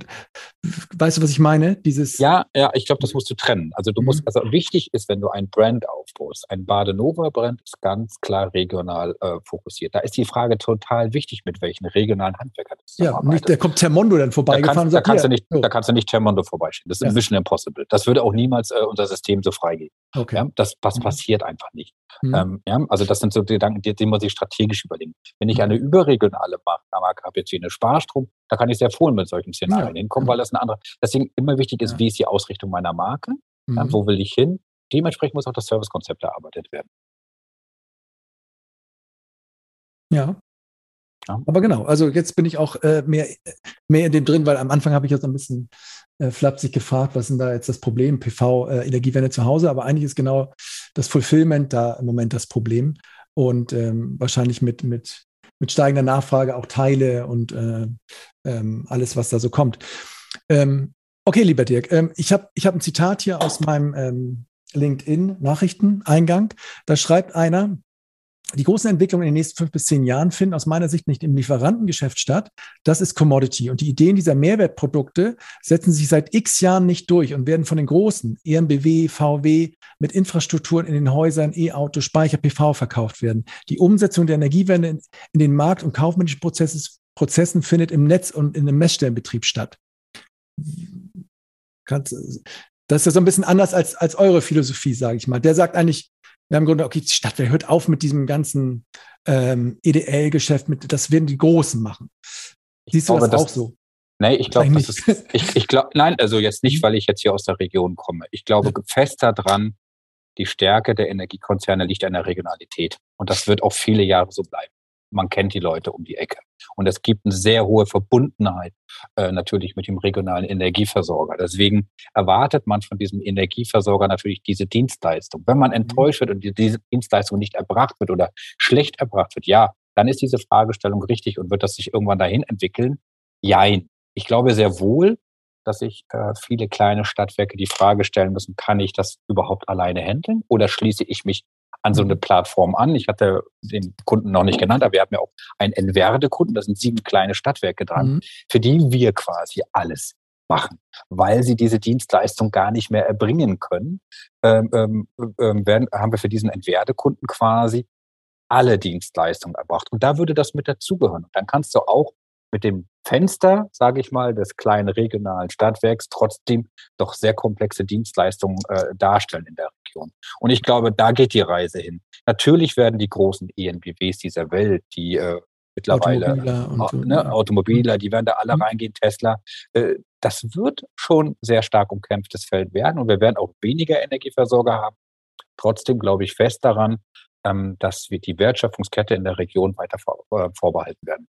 weißt du, was ich meine? Dieses ja, ja, ich glaube, das musst du trennen. Also du musst, mhm. also wichtig ist, wenn du ein Brand aufbaust, ein Badenova-Brand ist ganz klar regional äh, fokussiert. Da ist die Frage total wichtig, mit welchen regionalen Handwerkern du Ja, nicht, da kommt Termondo dann vorbeigefahren da kannst, und sagt, da kannst, du nicht, so. da kannst du nicht Termondo man nur vorbeistehen. Das ist ja. Mission Impossible. Das würde auch niemals äh, unser System so freigeben. Okay. Ja, das, das mhm. passiert einfach nicht. Mhm. Ähm, ja, also das sind so Gedanken, die, die man sich strategisch überlegen. Wenn ich eine überregionale Marke habe, jetzt wie eine Sparstrom, da kann ich sehr wohl mit solchen Szenarien ja. hinkommen, weil das eine andere. Deswegen immer wichtig ist, wie ist die Ausrichtung meiner Marke? Mhm. wo will ich hin? Dementsprechend muss auch das Servicekonzept erarbeitet werden. Ja, ja. Aber genau, also jetzt bin ich auch äh, mehr, mehr in dem drin, weil am Anfang habe ich so ein bisschen äh, flapsig gefragt, was ist denn da jetzt das Problem, PV, äh, Energiewende zu Hause, aber eigentlich ist genau das Fulfillment da im Moment das Problem und ähm, wahrscheinlich mit, mit, mit steigender Nachfrage auch Teile und äh, ähm, alles, was da so kommt. Ähm, okay, lieber Dirk, ähm, ich habe ich hab ein Zitat hier aus meinem ähm, LinkedIn-Nachrichteneingang. Da schreibt einer, die großen Entwicklungen in den nächsten fünf bis zehn Jahren finden aus meiner Sicht nicht im Lieferantengeschäft statt. Das ist Commodity. Und die Ideen dieser Mehrwertprodukte setzen sich seit x Jahren nicht durch und werden von den großen EMBW, VW mit Infrastrukturen in den Häusern, E-Auto, Speicher, PV verkauft werden. Die Umsetzung der Energiewende in, den Markt- und kaufmännischen Prozessen findet im Netz und in einem Messstellenbetrieb statt. Das ist ja so ein bisschen anders als, als eure Philosophie, sage ich mal. Der sagt eigentlich, wir haben im Grunde, okay, die Stadtwerke hört auf mit diesem ganzen ähm, EDL-Geschäft, mit, das werden die Großen machen. Siehst du glaube, das auch so? Nee, ich glaube, ich, ich glaube, nein, also jetzt nicht, weil ich jetzt hier aus der Region komme. Ich glaube ja. fest daran, die Stärke der Energiekonzerne liegt an der Regionalität. Und das wird auch viele Jahre so bleiben man kennt die Leute um die Ecke. Und es gibt eine sehr hohe Verbundenheit äh, natürlich mit dem regionalen Energieversorger. Deswegen erwartet man von diesem Energieversorger natürlich diese Dienstleistung. Wenn man mhm. enttäuscht wird und die, diese Dienstleistung nicht erbracht wird oder schlecht erbracht wird, ja, dann ist diese Fragestellung richtig und wird das sich irgendwann dahin entwickeln? Jein. Ich glaube sehr wohl, dass sich äh, viele kleine Stadtwerke die Frage stellen müssen, kann ich das überhaupt alleine handeln oder schließe ich mich an so eine Plattform an. Ich hatte den Kunden noch nicht genannt, aber wir haben ja auch einen Enverde-Kunden, da sind sieben kleine Stadtwerke dran, mhm. für die wir quasi alles machen, weil sie diese Dienstleistung gar nicht mehr erbringen können, ähm, ähm, ähm werden, haben wir für diesen Enverde-Kunden quasi alle Dienstleistungen erbracht. Und da würde das mit dazugehören. Und dann kannst du auch mit dem Fenster, sage ich mal, des kleinen regionalen Stadtwerks trotzdem doch sehr komplexe Dienstleistungen äh, darstellen in der Region. Und ich glaube, da geht die Reise hin. Natürlich werden die großen ENBWs dieser Welt, die äh, mittlerweile Automobiler, und, ne, Automobiler, die werden da alle mhm. reingehen, Tesla. Äh, das wird schon sehr stark umkämpftes Feld werden und wir werden auch weniger Energieversorger haben. Trotzdem glaube ich fest daran, ähm, dass wir die Wertschöpfungskette in der Region weiter vor, äh, vorbehalten werden.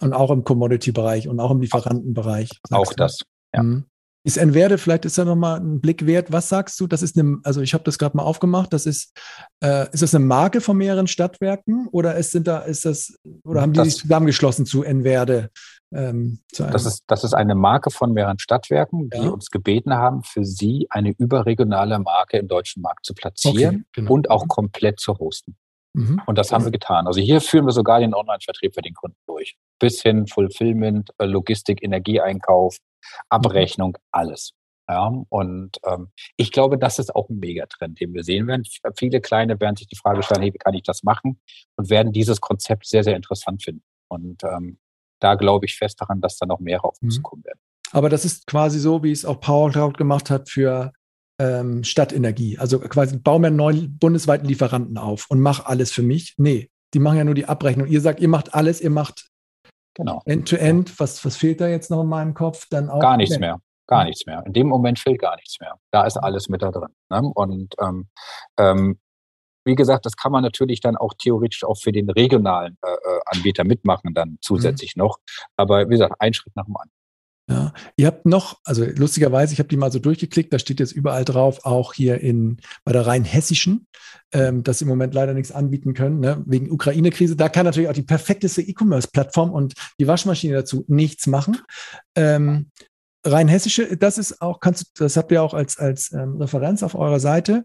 Und auch im Commodity-Bereich und auch im Lieferantenbereich. Auch das, ja. Mhm. Ist Enverde, vielleicht ist da nochmal ein Blick wert. Was sagst du? Das ist eine, also ich habe das gerade mal aufgemacht, das ist, äh, ist das eine Marke von mehreren Stadtwerken oder ist, sind da, ist das, oder haben die das, sich zusammengeschlossen zu Enverde? Ähm, das, ist, das ist eine Marke von mehreren Stadtwerken, die ja. uns gebeten haben, für sie eine überregionale Marke im deutschen Markt zu platzieren okay, genau. und auch komplett zu hosten. Mhm. Und das haben wir getan. Also hier führen wir sogar den Online-Vertrieb für den Kunden durch. Bis hin Fulfillment, äh, Logistik, Energieeinkauf, Abrechnung, alles. Ja, und ähm, ich glaube, das ist auch ein Megatrend, den wir sehen werden. Viele Kleine werden sich die Frage stellen, hey, wie kann ich das machen? Und werden dieses Konzept sehr, sehr interessant finden. Und ähm, da glaube ich fest daran, dass da noch mehr auf uns mhm. kommen werden. Aber das ist quasi so, wie es auch PowerCloud gemacht hat für ähm, Stadtenergie. Also quasi baue mir einen neuen bundesweiten Lieferanten auf und mach alles für mich. Nee, die machen ja nur die Abrechnung. Ihr sagt, ihr macht alles, ihr macht genau. End-to-End. -End. Was, was fehlt da jetzt noch in meinem Kopf? Dann auch gar nichts mehr. Gar nichts mehr. In dem Moment fehlt gar nichts mehr. Da ist alles mit da drin. Ne? Und ähm, ähm, wie gesagt, das kann man natürlich dann auch theoretisch auch für den regionalen äh, äh Anbieter mitmachen, dann mhm. zusätzlich mhm. noch. Aber wie gesagt, ein Schritt nach dem anderen. Ihr habt noch, also lustigerweise, ich habe die mal so durchgeklickt, da steht jetzt überall drauf, auch hier in bei der rein hessischen, ähm, dass sie im Moment leider nichts anbieten können, ne, wegen Ukraine-Krise. Da kann natürlich auch die perfekteste E-Commerce-Plattform und die Waschmaschine dazu nichts machen. Ähm, rein hessische, das ist auch, kannst du, das habt ihr auch als, als ähm, Referenz auf eurer Seite.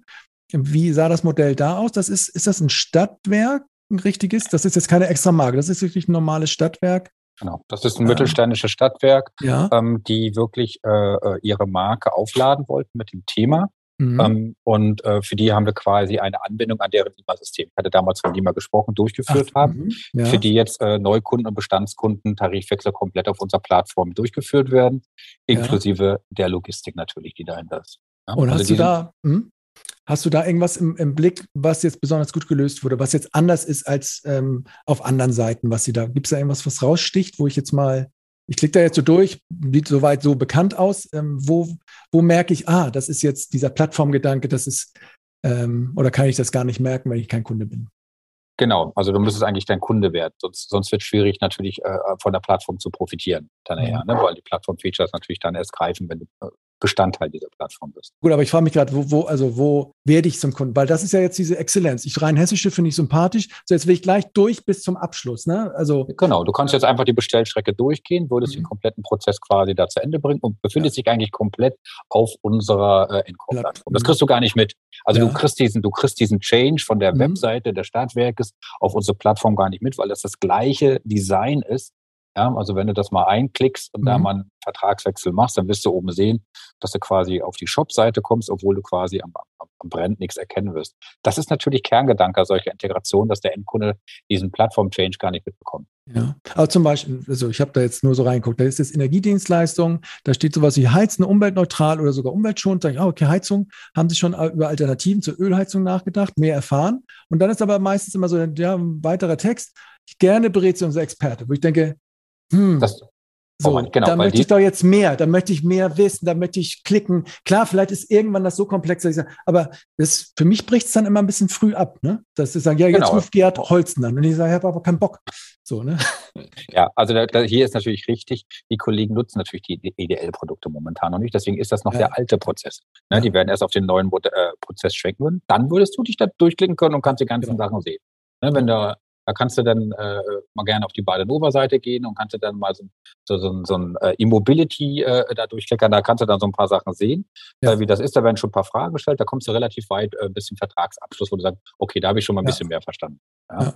Wie sah das Modell da aus? Das ist, ist das ein Stadtwerk, ein richtiges? Das ist jetzt keine extra Marke, das ist wirklich ein normales Stadtwerk Genau, das ist ein mittelständisches Stadtwerk, ja. ähm, die wirklich äh, äh, ihre Marke aufladen wollten mit dem Thema. Mhm. Ähm, und äh, für die haben wir quasi eine Anbindung an deren Lima-System. Ich hatte damals von Lima gesprochen, durchgeführt Ach, haben. Mhm. Ja. Für die jetzt äh, Neukunden und Bestandskunden Tarifwechsel komplett auf unserer Plattform durchgeführt werden, inklusive ja. der Logistik natürlich, die dahinter ist. Und also hast du da, hm? Hast du da irgendwas im, im, Blick, was jetzt besonders gut gelöst wurde, was jetzt anders ist als ähm, auf anderen Seiten, was sie da, gibt es da irgendwas, was raussticht, wo ich jetzt mal, ich klicke da jetzt so durch, sieht soweit so bekannt aus, ähm, wo, wo merke ich, ah, das ist jetzt dieser Plattformgedanke, das ist, ähm, oder kann ich das gar nicht merken, wenn ich kein Kunde bin? Genau, also du müsstest eigentlich dein Kunde werden, sonst, sonst wird es schwierig natürlich äh, von der Plattform zu profitieren dann eher, ne? weil die Plattform-Features natürlich dann erst greifen, wenn du äh, Bestandteil dieser Plattform bist. Gut, aber ich frage mich gerade, wo, wo, also wo werde ich zum Kunden? Weil das ist ja jetzt diese Exzellenz. Ich rein hessische finde ich sympathisch. So, jetzt will ich gleich durch bis zum Abschluss. Ne? Also, genau, du kannst jetzt einfach die Bestellstrecke durchgehen, würdest mhm. den kompletten Prozess quasi da zu Ende bringen und befindest ja. dich eigentlich komplett auf unserer äh, Encore-Plattform. Das kriegst du gar nicht mit. Also ja. du kriegst diesen, du kriegst diesen Change von der mhm. Webseite des Stadtwerkes auf unsere Plattform gar nicht mit, weil das das gleiche Design ist, ja, also wenn du das mal einklickst und mhm. da mal einen Vertragswechsel machst, dann wirst du oben sehen, dass du quasi auf die Shop-Seite kommst, obwohl du quasi am, am, am Brand nichts erkennen wirst. Das ist natürlich Kerngedanke solcher Integration, dass der Endkunde diesen Plattform-Change gar nicht mitbekommt. Ja, aber zum Beispiel, also ich habe da jetzt nur so reingeguckt, da ist jetzt Energiedienstleistung, da steht sowas wie Heizen umweltneutral oder sogar umweltschonend. Da ich, oh, okay, Heizung, haben Sie schon über Alternativen zur Ölheizung nachgedacht, mehr erfahren. Und dann ist aber meistens immer so ja, ein weiterer Text, gerne berät Sie unser Experte, wo ich denke, hm. Das, so, oh genau, da möchte ich doch jetzt mehr, da möchte ich mehr wissen, da möchte ich klicken. Klar, vielleicht ist irgendwann das so komplex, dass ich sage, aber das, für mich bricht es dann immer ein bisschen früh ab, ne? Dass sie sagen, ja, jetzt genau. ruft Gerhard Holzen an. Und ich sage, ich habe aber keinen Bock. So, ne? Ja, also da, da, hier ist natürlich richtig, die Kollegen nutzen natürlich die EDL-Produkte momentan noch nicht. Deswegen ist das noch ja. der alte Prozess. Ne? Ja. Die werden erst auf den neuen äh, Prozess schwenken. Dann würdest du dich da durchklicken können und kannst die ganzen genau. Sachen sehen. Ne? Wenn da da kannst du dann äh, mal gerne auf die Badenova-Seite gehen und kannst du dann mal so, so, so, so ein äh, Immobility äh, da durchklickern. Da kannst du dann so ein paar Sachen sehen, ja. äh, wie das ist. Da werden schon ein paar Fragen gestellt. Da kommst du relativ weit äh, bis zum Vertragsabschluss, wo du sagst, okay, da habe ich schon mal ein ja. bisschen mehr verstanden. Ja.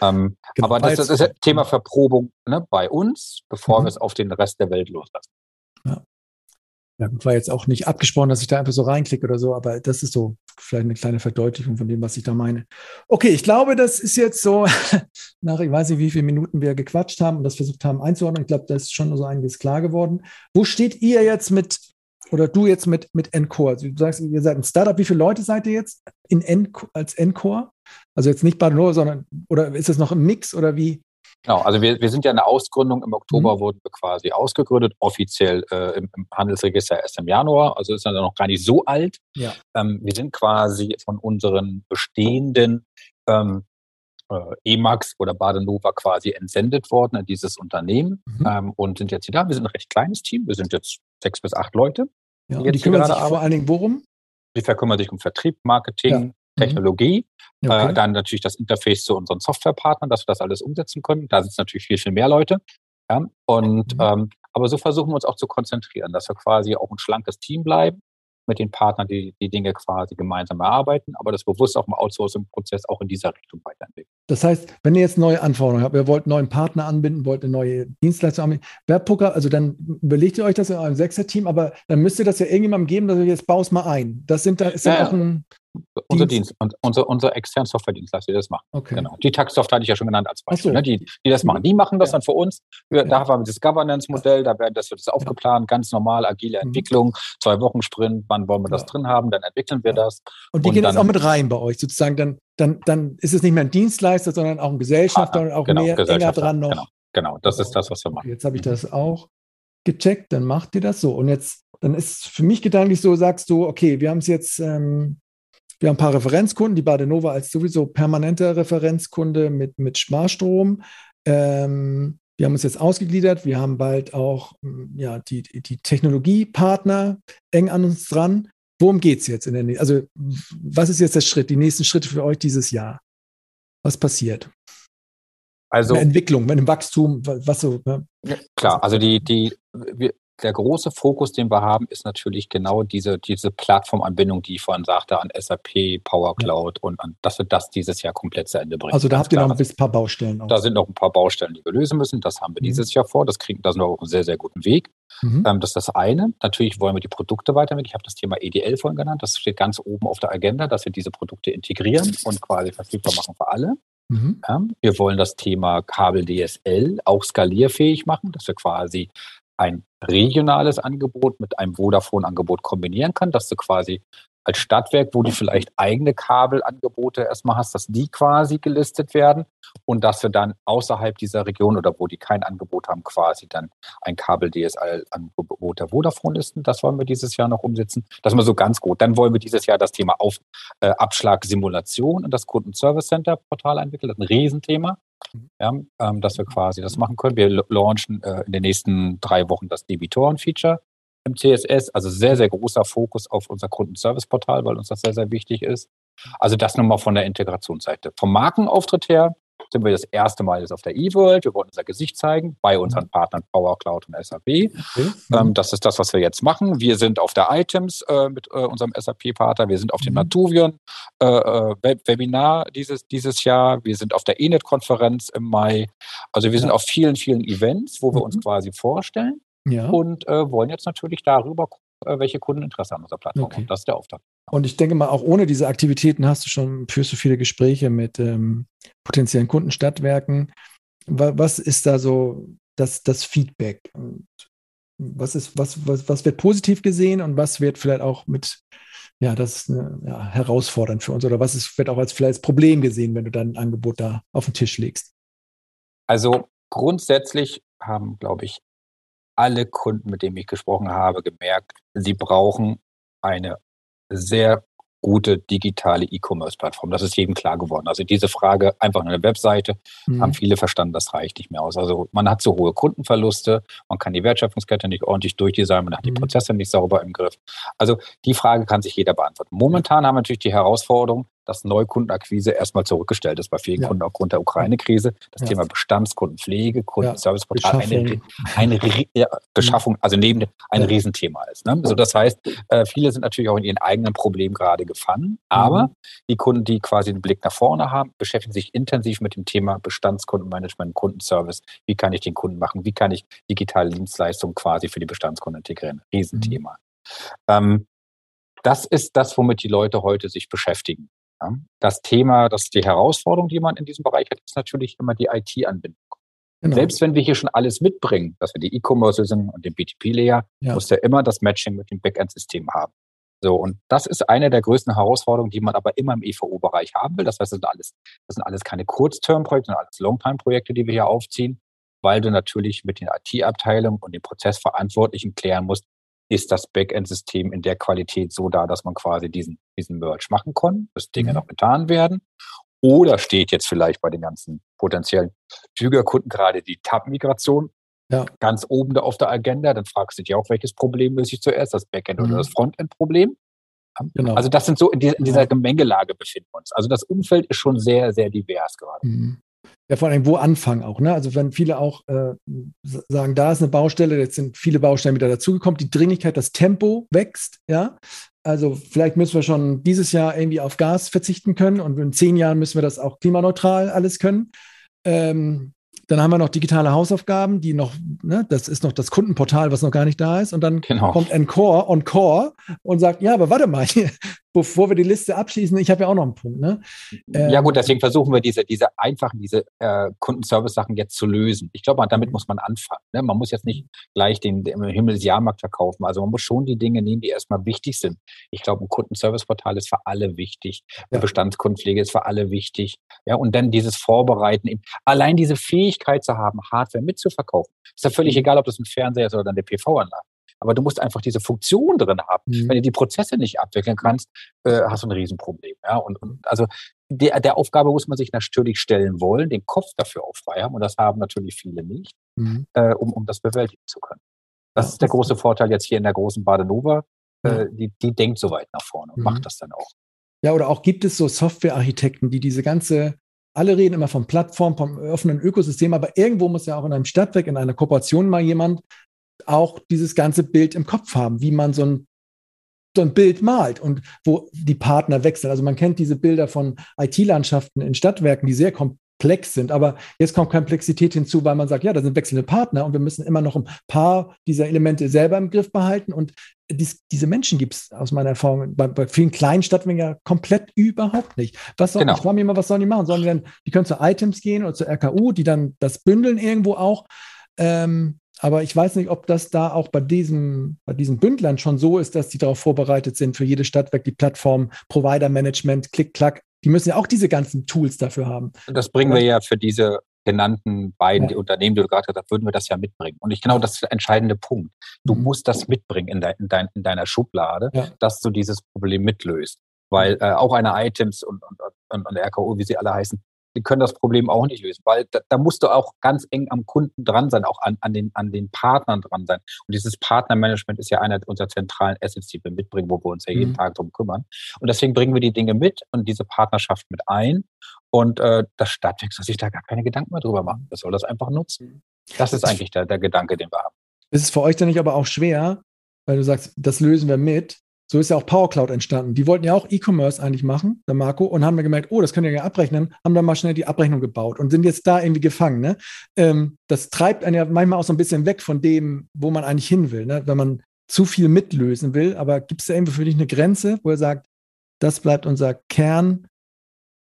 Ähm, genau. Aber das, das ist Thema Verprobung ne, bei uns, bevor mhm. wir es auf den Rest der Welt loslassen. Ja, war jetzt auch nicht abgesprochen, dass ich da einfach so reinklicke oder so, aber das ist so vielleicht eine kleine Verdeutlichung von dem, was ich da meine. Okay, ich glaube, das ist jetzt so, nach ich weiß nicht, wie viele Minuten wir gequatscht haben und das versucht haben einzuordnen. Ich glaube, da ist schon so einiges klar geworden. Wo steht ihr jetzt mit, oder du jetzt mit, mit Encore? Also du sagst, ihr seid ein Startup. Wie viele Leute seid ihr jetzt in Encore, als Encore? Also jetzt nicht Badenova, sondern, oder ist es noch ein Mix oder wie? Genau, also wir, wir sind ja eine Ausgründung. Im Oktober mhm. wurden wir quasi ausgegründet, offiziell äh, im, im, Handelsregister erst im Januar, also ist dann noch gar nicht so alt. Ja. Ähm, wir sind quasi von unseren bestehenden ähm, äh, EMAX oder Badenova quasi entsendet worden in dieses Unternehmen mhm. ähm, und sind jetzt hier da. Wir sind ein recht kleines Team, wir sind jetzt sechs bis acht Leute. Ja, die, die kümmern sich vor allen Dingen worum? Die verkümmern sich um Vertrieb, Marketing. Technologie. Mhm. Okay. Äh, dann natürlich das Interface zu unseren Softwarepartnern, dass wir das alles umsetzen können. Da sitzen natürlich viel, viel mehr Leute. Ja? Und mhm. ähm, aber so versuchen wir uns auch zu konzentrieren, dass wir quasi auch ein schlankes Team bleiben, mit den Partnern die, die Dinge quasi gemeinsam erarbeiten, aber das bewusst auch im Outsourcing-Prozess auch in dieser Richtung weiterentwickeln. Das heißt, wenn ihr jetzt neue Anforderungen habt, ihr wollt einen neuen Partner anbinden, wollt eine neue Dienstleistung anbinden, Webpoker, also dann überlegt ihr euch das in eurem Sechser-Team, aber dann müsst ihr das ja irgendjemandem geben, dass ihr jetzt baust mal ein. Das sind da, ist ja, ja auch ein unser Dienst, und unser, unser externen Software-Dienstleister, die das machen. Okay. Genau. Die Taxsoft hatte ich ja schon genannt als Beispiel. So. Ne? Die, die das machen. Die machen das ja. dann für uns. Wir, ja. Da haben wir das Governance-Modell, da werden das wird das aufgeplant, ganz normal, agile mhm. Entwicklung, zwei Wochen Sprint, wann wollen wir das drin haben, dann entwickeln wir das. Und die und gehen jetzt auch mit rein bei euch, sozusagen, dann, dann, dann ist es nicht mehr ein Dienstleister, sondern auch ein Gesellschafter und auch genau, mehr enger dran noch. Genau, genau. das ist das, was wir machen. Jetzt habe ich das auch gecheckt, dann macht ihr das so. Und jetzt, dann ist für mich gedanklich so, sagst du, okay, wir haben es jetzt ähm, wir haben ein paar Referenzkunden, die Badenova als sowieso permanenter Referenzkunde mit, mit Sparstrom. Ähm, wir haben uns jetzt ausgegliedert. Wir haben bald auch mm, ja, die, die Technologiepartner eng an uns dran. Worum geht es jetzt in der nächsten? Also, was ist jetzt der Schritt, die nächsten Schritte für euch dieses Jahr? Was passiert? Also, eine Entwicklung, mit dem Wachstum, was so. Ne? Klar, also die, die, wir, der große Fokus, den wir haben, ist natürlich genau diese, diese Plattformanbindung, die ich vorhin sagte, an SAP, Power Cloud und an, dass wir das dieses Jahr komplett zu Ende bringen. Also da habt ihr noch ein paar Baustellen. Auch. Da sind noch ein paar Baustellen, die wir lösen müssen. Das haben wir mhm. dieses Jahr vor. Das kriegen, da sind wir auf einem sehr, sehr guten Weg. Mhm. Ähm, das ist das eine. Natürlich wollen wir die Produkte weiterentwickeln. Ich habe das Thema EDL vorhin genannt. Das steht ganz oben auf der Agenda, dass wir diese Produkte integrieren und quasi verfügbar machen für alle. Mhm. Ja, wir wollen das Thema Kabel DSL auch skalierfähig machen, dass wir quasi ein regionales Angebot mit einem Vodafone-Angebot kombinieren kann, dass du quasi als Stadtwerk, wo du vielleicht eigene Kabelangebote erstmal hast, dass die quasi gelistet werden und dass wir dann außerhalb dieser Region oder wo die kein Angebot haben, quasi dann ein Kabel-DSL-Angebot der Vodafone listen. Das wollen wir dieses Jahr noch umsetzen. Das ist mal so ganz gut. Dann wollen wir dieses Jahr das Thema Auf, äh, Abschlag Simulation und das Kundenservice Center Portal entwickeln. Das ist ein Riesenthema. Ja, ähm, dass wir quasi das machen können. Wir launchen äh, in den nächsten drei Wochen das Debitoren-Feature im CSS. Also sehr, sehr großer Fokus auf unser Kundenservice-Portal, weil uns das sehr, sehr wichtig ist. Also das nochmal von der Integrationsseite. Vom Markenauftritt her sind wir das erste Mal jetzt auf der eWorld. Wir wollen unser Gesicht zeigen bei unseren Partnern Power Cloud und SAP. Okay. Ähm, das ist das, was wir jetzt machen. Wir sind auf der Items äh, mit äh, unserem SAP-Partner. Wir sind auf dem mhm. Natuvion äh, äh Webinar dieses, dieses Jahr. Wir sind auf der ENET-Konferenz im Mai. Also wir sind auf vielen, vielen Events, wo wir mhm. uns quasi vorstellen ja. und äh, wollen jetzt natürlich darüber gucken, welche Kunden Interesse an unserer Plattform okay. haben. Das ist der Auftrag. Und ich denke mal, auch ohne diese Aktivitäten hast du schon, führst du viele Gespräche mit ähm, potenziellen Kundenstadtwerken. Was ist da so das, das Feedback? Und was, ist, was, was, was wird positiv gesehen und was wird vielleicht auch mit, ja, das ist ja, herausfordernd für uns oder was ist, wird auch als vielleicht als Problem gesehen, wenn du dein Angebot da auf den Tisch legst? Also grundsätzlich haben, glaube ich, alle Kunden, mit denen ich gesprochen habe, gemerkt, sie brauchen eine sehr gute digitale E-Commerce-Plattform. Das ist jedem klar geworden. Also diese Frage einfach eine Webseite mhm. haben viele verstanden, das reicht nicht mehr aus. Also man hat so hohe Kundenverluste, man kann die Wertschöpfungskette nicht ordentlich durchdesignen, man hat mhm. die Prozesse nicht sauber im Griff. Also die Frage kann sich jeder beantworten. Momentan haben wir natürlich die Herausforderung, dass Neukundenakquise erstmal zurückgestellt ist bei vielen ja. Kunden aufgrund der Ukraine-Krise. Das ja. Thema Bestandskundenpflege, Kundenserviceportal, ja. eine, eine Beschaffung, also neben ein Riesenthema ist. Ne? So, das heißt, äh, viele sind natürlich auch in ihren eigenen Problemen gerade gefangen, aber mhm. die Kunden, die quasi den Blick nach vorne haben, beschäftigen sich intensiv mit dem Thema Bestandskundenmanagement, Kundenservice. Wie kann ich den Kunden machen? Wie kann ich digitale Dienstleistungen quasi für die Bestandskunden integrieren? Riesenthema. Mhm. Ähm, das ist das, womit die Leute heute sich beschäftigen. Ja. Das Thema, das die Herausforderung, die man in diesem Bereich hat, ist natürlich immer die IT-Anbindung. Genau. Selbst wenn wir hier schon alles mitbringen, dass wir die E-Commerce sind und den BTP-Layer, ja. muss der immer das Matching mit dem Backend-System haben. So, und das ist eine der größten Herausforderungen, die man aber immer im EVO-Bereich haben will. Das heißt, das sind alles, das sind alles keine Kurzterm-Projekte, sondern alles Long-Time-Projekte, die wir hier aufziehen, weil du natürlich mit den IT-Abteilungen und den Prozessverantwortlichen klären musst, ist das Backend-System in der Qualität so da, dass man quasi diesen, diesen Merge machen kann, dass Dinge mhm. noch getan werden. Oder steht jetzt vielleicht bei den ganzen potenziellen Flügerkunden gerade die Tab-Migration ja. ganz oben da auf der Agenda? Dann fragst du dich auch, welches Problem löse ich zuerst, das Backend mhm. oder das Frontend-Problem? Genau. Also das sind so, in dieser, in dieser Gemengelage befinden wir uns. Also das Umfeld ist schon sehr, sehr divers gerade. Mhm. Ja, vor allem, wo anfangen auch. Ne? Also wenn viele auch äh, sagen, da ist eine Baustelle, jetzt sind viele Baustellen wieder dazugekommen, die Dringlichkeit, das Tempo wächst, ja. Also vielleicht müssen wir schon dieses Jahr irgendwie auf Gas verzichten können und in zehn Jahren müssen wir das auch klimaneutral alles können. Ähm, dann haben wir noch digitale Hausaufgaben, die noch, ne, das ist noch das Kundenportal, was noch gar nicht da ist. Und dann genau. kommt Encore, Encore und sagt, ja, aber warte mal, bevor wir die Liste abschließen, ich habe ja auch noch einen Punkt. Ne? Ja gut, deswegen versuchen wir diese, diese einfachen, diese äh, Kundenservice-Sachen jetzt zu lösen. Ich glaube, damit muss man anfangen. Ne? Man muss jetzt nicht gleich den, den Himmelsjahrmarkt verkaufen. Also man muss schon die Dinge nehmen, die erstmal wichtig sind. Ich glaube, ein Kundenservice-Portal ist für alle wichtig. Ja. Bestandskundenpflege ist für alle wichtig. Ja, und dann dieses Vorbereiten. Allein diese Fähigkeit zu haben, Hardware mitzuverkaufen. Ist ja völlig mhm. egal, ob das ein Fernseher ist oder eine PV-Anlage. Aber du musst einfach diese Funktion drin haben. Mhm. Wenn du die Prozesse nicht abwickeln kannst, äh, hast du ein Riesenproblem. Ja? Und, und also der, der Aufgabe muss man sich natürlich stellen wollen, den Kopf dafür auch frei haben. Und das haben natürlich viele nicht, mhm. äh, um, um das bewältigen zu können. Das ist der große Vorteil jetzt hier in der großen Badenova. Äh, die, die denkt so weit nach vorne und mhm. macht das dann auch. Ja, oder auch gibt es so Softwarearchitekten, die diese ganze alle reden immer von Plattform, vom offenen Ökosystem, aber irgendwo muss ja auch in einem Stadtwerk, in einer Kooperation mal jemand auch dieses ganze Bild im Kopf haben, wie man so ein so ein Bild malt und wo die Partner wechseln. Also man kennt diese Bilder von IT-Landschaften in Stadtwerken, die sehr komplex sind, aber jetzt kommt Komplexität hinzu, weil man sagt, ja, da sind wechselnde Partner und wir müssen immer noch ein paar dieser Elemente selber im Griff behalten und dies, diese Menschen gibt es aus meiner Erfahrung bei, bei vielen kleinen Stadtwerken ja komplett überhaupt nicht. Was soll, genau. Ich frage mich immer, was sollen die machen? Sollen die dann, die können zu Items gehen oder zur RKU, die dann das bündeln irgendwo auch. Ähm, aber ich weiß nicht, ob das da auch bei diesem, bei diesen Bündlern schon so ist, dass die darauf vorbereitet sind, für jedes Stadtwerk die Plattform, Provider-Management, Klick-Klack. Die müssen ja auch diese ganzen Tools dafür haben. Das bringen wir ja für diese genannten beiden ja. Unternehmen, die du gerade gesagt hast, würden wir das ja mitbringen. Und ich genau das ist der entscheidende Punkt. Du mhm. musst das mitbringen in, dein, in, dein, in deiner Schublade, ja. dass du dieses Problem mitlöst. Weil äh, auch eine Items und, und, und, und RKO, wie sie alle heißen, die können das Problem auch nicht lösen, weil da, da musst du auch ganz eng am Kunden dran sein, auch an, an, den, an den Partnern dran sein. Und dieses Partnermanagement ist ja einer unserer zentralen Assets, die wir mitbringen, wo wir uns ja jeden mhm. Tag drum kümmern. Und deswegen bringen wir die Dinge mit und diese Partnerschaft mit ein. Und äh, das Stadtwerk soll sich da gar keine Gedanken mehr drüber machen. Das soll das einfach nutzen. Das ist eigentlich der, der Gedanke, den wir haben. Ist es für euch dann nicht aber auch schwer, weil du sagst, das lösen wir mit, so ist ja auch PowerCloud entstanden. Die wollten ja auch E-Commerce eigentlich machen, der Marco, und haben mir gemerkt, oh, das können wir ja abrechnen, haben dann mal schnell die Abrechnung gebaut und sind jetzt da irgendwie gefangen. Ne? Ähm, das treibt einen ja manchmal auch so ein bisschen weg von dem, wo man eigentlich hin will, ne? wenn man zu viel mitlösen will. Aber gibt es da irgendwie für dich eine Grenze, wo er sagt, das bleibt unser Kern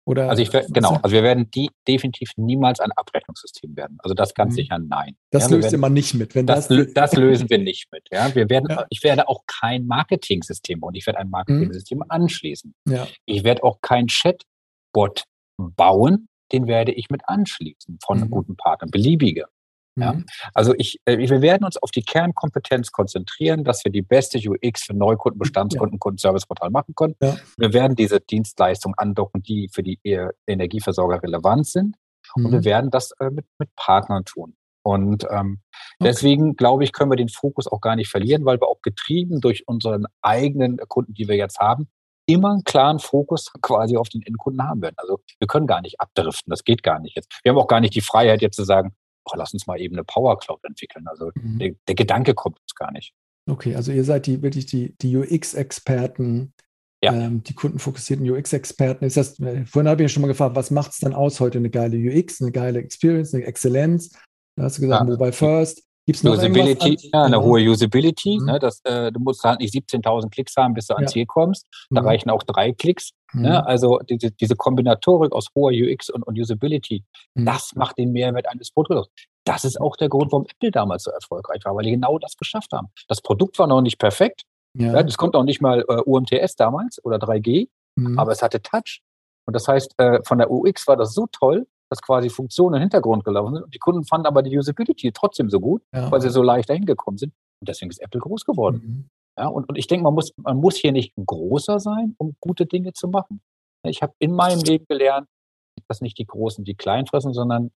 oder also ich genau, also wir werden die definitiv niemals ein Abrechnungssystem werden. Also das ganz mhm. sicher nein. Das ja, löst werden, immer nicht mit. Wenn das, das, das lösen wir nicht mit. Ja, wir werden, ja. ich werde auch kein Marketing-System und ich werde ein Marketing-System mhm. anschließen. Ja. Ich werde auch kein Chatbot bauen, den werde ich mit anschließen von mhm. guten Partnern, beliebige. Ja? Mhm. Also ich, äh, wir werden uns auf die Kernkompetenz konzentrieren, dass wir die beste UX für Neukunden, Bestandskunden, ja. Kundenserviceportal machen können. Ja. Wir werden diese Dienstleistungen andocken, die für die Energieversorger relevant sind. Mhm. Und wir mhm. werden das äh, mit, mit Partnern tun. Und ähm, okay. deswegen glaube ich, können wir den Fokus auch gar nicht verlieren, weil wir auch getrieben durch unseren eigenen Kunden, die wir jetzt haben, immer einen klaren Fokus quasi auf den Endkunden haben werden. Also wir können gar nicht abdriften, das geht gar nicht jetzt. Wir haben auch gar nicht die Freiheit jetzt zu sagen, oh, lass uns mal eben eine Power Cloud entwickeln. Also mhm. der, der, Gedanke kommt uns gar nicht. Okay, also ihr seid die wirklich die, die UX-Experten, ja. ähm, die kundenfokussierten UX-Experten. Ist das, äh, vorhin habe ich ja schon mal gefragt, was macht es denn aus heute eine geile UX, eine geile Experience, eine Exzellenz? Da hast du gesagt, ja. Mobile First. Gibt's noch Usability, ja, eine hohe Usability. Mhm. Ne, das, äh, du musst halt nicht 17.000 Klicks haben, bis du ans Ziel kommst. Da mhm. reichen auch drei Klicks. Mhm. Ne? Also diese, diese Kombinatorik aus hoher UX und, und Usability, mhm. das macht den Mehrwert eines Produkts. Das ist auch der Grund, warum Apple damals so erfolgreich war, weil die genau das geschafft haben. Das Produkt war noch nicht perfekt. Ja. ja das konnte auch nicht mal äh, UMTS damals oder 3G, mhm. aber es hatte Touch. Und das heißt, äh, von der UX war das so toll, dass quasi Funktionen im Hintergrund gelaufen sind. Und die Kunden fanden aber die Usability trotzdem so gut, ja. weil sie so leicht dahin gekommen sind. Und deswegen ist Apple groß geworden. Ja, und, und ich denke, man muss, man muss hier nicht großer sein, um gute Dinge zu machen. Ich habe in meinem Leben gelernt, dass nicht die Großen die Kleinen fressen, sondern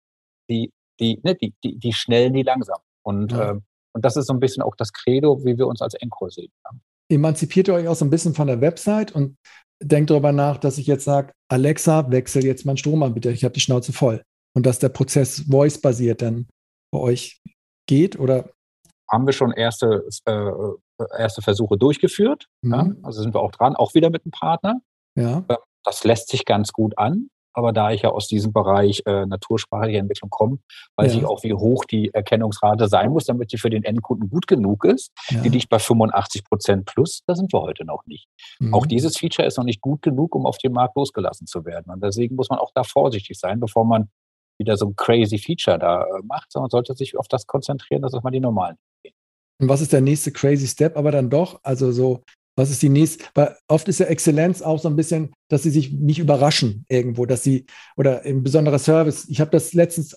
die, die, ne, die, die, die Schnellen, die langsam. Und, ja. ähm, und das ist so ein bisschen auch das Credo, wie wir uns als Encore sehen. Ja. Emanzipiert ihr euch auch so ein bisschen von der Website und denkt darüber nach, dass ich jetzt sage, Alexa, wechsel jetzt meinen Stromanbieter, ich habe die Schnauze voll. Und dass der Prozess voice-basiert dann bei euch geht oder? Haben wir schon erste, äh, erste Versuche durchgeführt. Mhm. Ja? Also sind wir auch dran, auch wieder mit einem Partner. Ja. Ähm, das lässt sich ganz gut an. Aber da ich ja aus diesem Bereich äh, natursprachliche Entwicklung komme, weiß ja. ich auch, wie hoch die Erkennungsrate sein muss, damit sie für den Endkunden gut genug ist. Ja. Die liegt bei 85 Prozent plus. Da sind wir heute noch nicht. Mhm. Auch dieses Feature ist noch nicht gut genug, um auf den Markt losgelassen zu werden. Und deswegen muss man auch da vorsichtig sein, bevor man wieder so ein crazy Feature da äh, macht, sondern sollte sich auf das konzentrieren, dass mal die normalen. Und was ist der nächste crazy Step? Aber dann doch, also so was ist die nächste? Weil oft ist ja Exzellenz auch so ein bisschen, dass sie sich nicht überraschen irgendwo, dass sie oder ein besonderer Service. Ich habe das letztens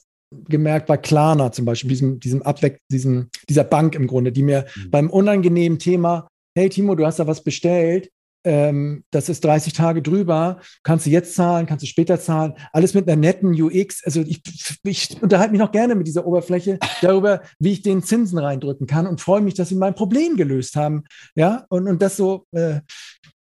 gemerkt bei Klarna zum Beispiel, diesem, diesem Abweg, diesem, dieser Bank im Grunde, die mir mhm. beim unangenehmen Thema, hey Timo, du hast da was bestellt, ähm, das ist 30 Tage drüber, kannst du jetzt zahlen, kannst du später zahlen, alles mit einer netten UX. Also ich, ich unterhalte mich noch gerne mit dieser Oberfläche darüber, wie ich den Zinsen reindrücken kann und freue mich, dass sie mein Problem gelöst haben. Ja, und, und das so. Äh,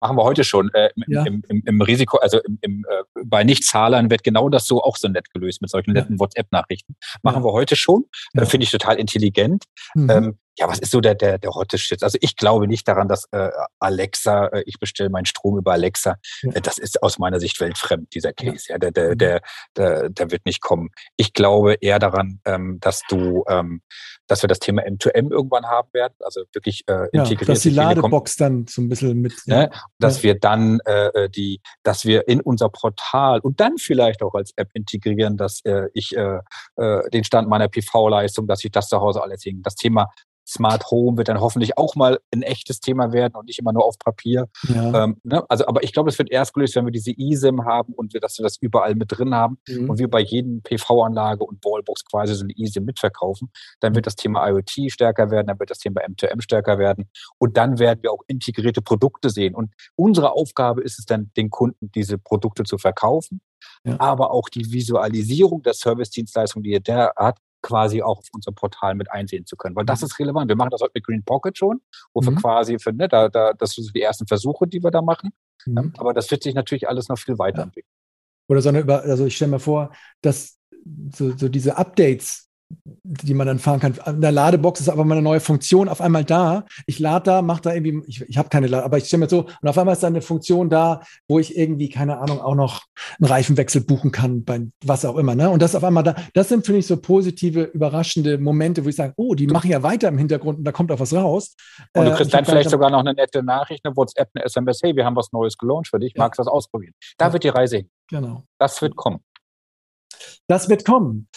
machen wir heute schon. Äh, im, ja. im, im, im, Risiko, also im, äh, bei Nichtzahlern wird genau das so auch so nett gelöst mit solchen netten WhatsApp-Nachrichten. Machen ja. wir heute schon. Äh, Finde ich total intelligent. Mhm. Ähm, ja, was ist so der, der, der hotte Shit? Also ich glaube nicht daran, dass äh, Alexa, äh, ich bestelle meinen Strom über Alexa, ja. äh, das ist aus meiner Sicht weltfremd, dieser Case. Ja, ja der, der, mhm. der, der, der wird nicht kommen. Ich glaube eher daran, ähm, dass du, ähm, dass wir das Thema M2M irgendwann haben werden, also wirklich äh, ja, integriert. Dass die Ladebox dann so ein bisschen mit. Ne? Dass wir dann äh, äh, die, dass wir in unser Portal und dann vielleicht auch als App integrieren, dass äh, ich äh, äh, den Stand meiner PV-Leistung, dass ich das zu Hause alles hing. Das Thema Smart Home wird dann hoffentlich auch mal ein echtes Thema werden und nicht immer nur auf Papier. Ja. Ähm, ne? Also, aber ich glaube, es wird erst gelöst, wenn wir diese eSIM haben und wir, dass wir das überall mit drin haben mhm. und wir bei jedem PV-Anlage und Wallbox quasi so eine eSIM mitverkaufen. Dann wird das Thema IoT stärker werden, dann wird das Thema M2M stärker werden und dann werden wir auch integrierte Produkte sehen. Und unsere Aufgabe ist es dann, den Kunden diese Produkte zu verkaufen. Ja. aber auch die Visualisierung der Service-Dienstleistung, die er da hat, quasi auch auf unserem Portal mit einsehen zu können. Weil das mhm. ist relevant. Wir machen das heute mit Green Pocket schon, wo mhm. wir quasi für, ne, da, da, das sind die ersten Versuche, die wir da machen. Mhm. Aber das wird sich natürlich alles noch viel weiterentwickeln. Oder so eine, also ich stelle mir vor, dass so, so diese Updates die man dann fahren kann. In der Ladebox ist aber mal eine neue Funktion auf einmal da. Ich lade da, mache da irgendwie, ich, ich habe keine Lade, aber ich stelle mir so, und auf einmal ist da eine Funktion da, wo ich irgendwie, keine Ahnung, auch noch einen Reifenwechsel buchen kann, bei was auch immer. Ne? Und das auf einmal da, das sind, finde ich, so positive, überraschende Momente, wo ich sage, oh, die machen ja weiter im Hintergrund und da kommt auch was raus. Und du kriegst äh, dann vielleicht sogar noch eine nette Nachricht, eine WhatsApp, eine SMS, hey, wir haben was Neues gelauncht für dich, ja. magst du das ausprobieren? Da ja. wird die Reise hin. Genau. Das wird kommen. Das wird kommen.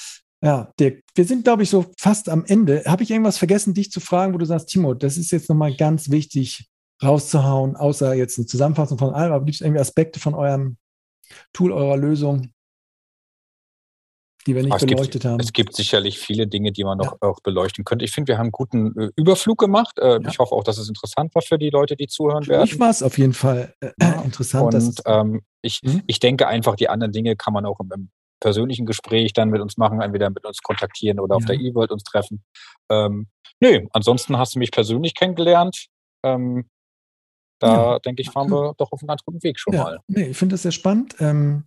Ja, Dirk, wir sind, glaube ich, so fast am Ende. Habe ich irgendwas vergessen, dich zu fragen, wo du sagst, Timo, das ist jetzt nochmal ganz wichtig rauszuhauen, außer jetzt eine Zusammenfassung von allem, aber gibt es irgendwie Aspekte von eurem Tool, eurer Lösung, die wir nicht es beleuchtet gibt, haben? Es gibt sicherlich viele Dinge, die man noch ja. auch beleuchten könnte. Ich finde, wir haben einen guten äh, Überflug gemacht. Äh, ja. Ich hoffe auch, dass es interessant war für die Leute, die zuhören werden. Ich war es auf jeden Fall äh, interessant. Und ähm, ich, hm? ich denke einfach, die anderen Dinge kann man auch im, persönlichen Gespräch dann mit uns machen, entweder mit uns kontaktieren oder ja. auf der E-World uns treffen. Ähm, nö, ansonsten hast du mich persönlich kennengelernt. Ähm, da ja. denke ich, fahren wir doch auf einem ganz guten Weg schon ja. mal. Nee, ich finde das sehr spannend. Ähm,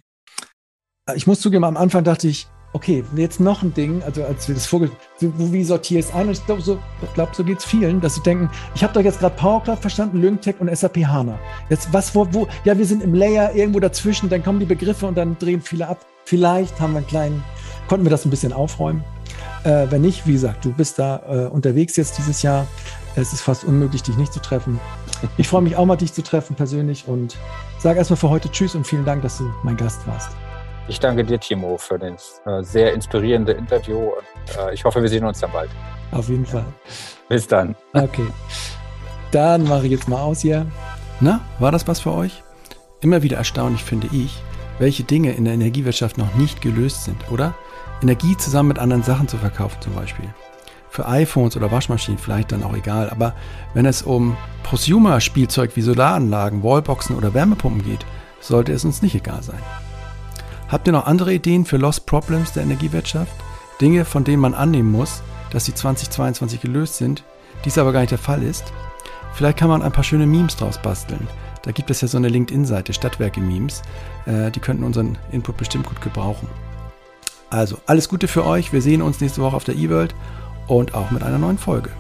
ich muss zugeben, am Anfang dachte ich, okay, jetzt noch ein Ding, also als wir das vorgestellt wie sortiere ich es ein? Und ich glaube, so, glaub, so geht es vielen, dass sie denken, ich habe doch jetzt gerade PowerCloud verstanden, Lyngtech und SAP HANA. Jetzt was, wo, wo, ja, wir sind im Layer irgendwo dazwischen, dann kommen die Begriffe und dann drehen viele ab. Vielleicht haben wir einen kleinen, konnten wir das ein bisschen aufräumen. Äh, wenn nicht, wie gesagt, du bist da äh, unterwegs jetzt dieses Jahr. Es ist fast unmöglich, dich nicht zu treffen. Ich freue mich auch mal, dich zu treffen persönlich und sage erstmal für heute Tschüss und vielen Dank, dass du mein Gast warst. Ich danke dir, Timo, für das äh, sehr inspirierende Interview und äh, ich hoffe, wir sehen uns dann bald. Auf jeden Fall. Bis dann. Okay. Dann mache ich jetzt mal aus hier. Na, war das was für euch? Immer wieder erstaunlich finde ich, welche Dinge in der Energiewirtschaft noch nicht gelöst sind, oder? Energie zusammen mit anderen Sachen zu verkaufen zum Beispiel. Für iPhones oder Waschmaschinen vielleicht dann auch egal, aber wenn es um Prosumer-Spielzeug wie Solaranlagen, Wallboxen oder Wärmepumpen geht, sollte es uns nicht egal sein. Habt ihr noch andere Ideen für Lost Problems der Energiewirtschaft? Dinge, von denen man annehmen muss, dass sie 2022 gelöst sind, dies aber gar nicht der Fall ist? Vielleicht kann man ein paar schöne Memes draus basteln, da gibt es ja so eine LinkedIn-Seite, Stadtwerke-Memes. Äh, die könnten unseren Input bestimmt gut gebrauchen. Also, alles Gute für euch. Wir sehen uns nächste Woche auf der eWorld und auch mit einer neuen Folge.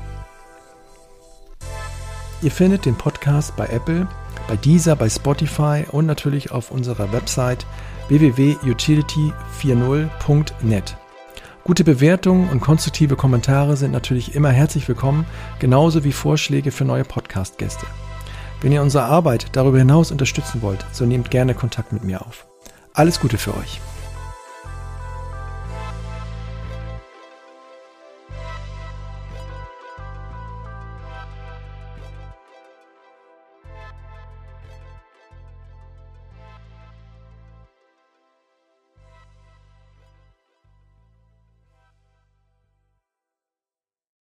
Ihr findet den Podcast bei Apple, bei Deezer, bei Spotify und natürlich auf unserer Website www.utility40.net. Gute Bewertungen und konstruktive Kommentare sind natürlich immer herzlich willkommen, genauso wie Vorschläge für neue Podcast-Gäste. Wenn ihr unsere Arbeit darüber hinaus unterstützen wollt, so nehmt gerne Kontakt mit mir auf. Alles Gute für euch.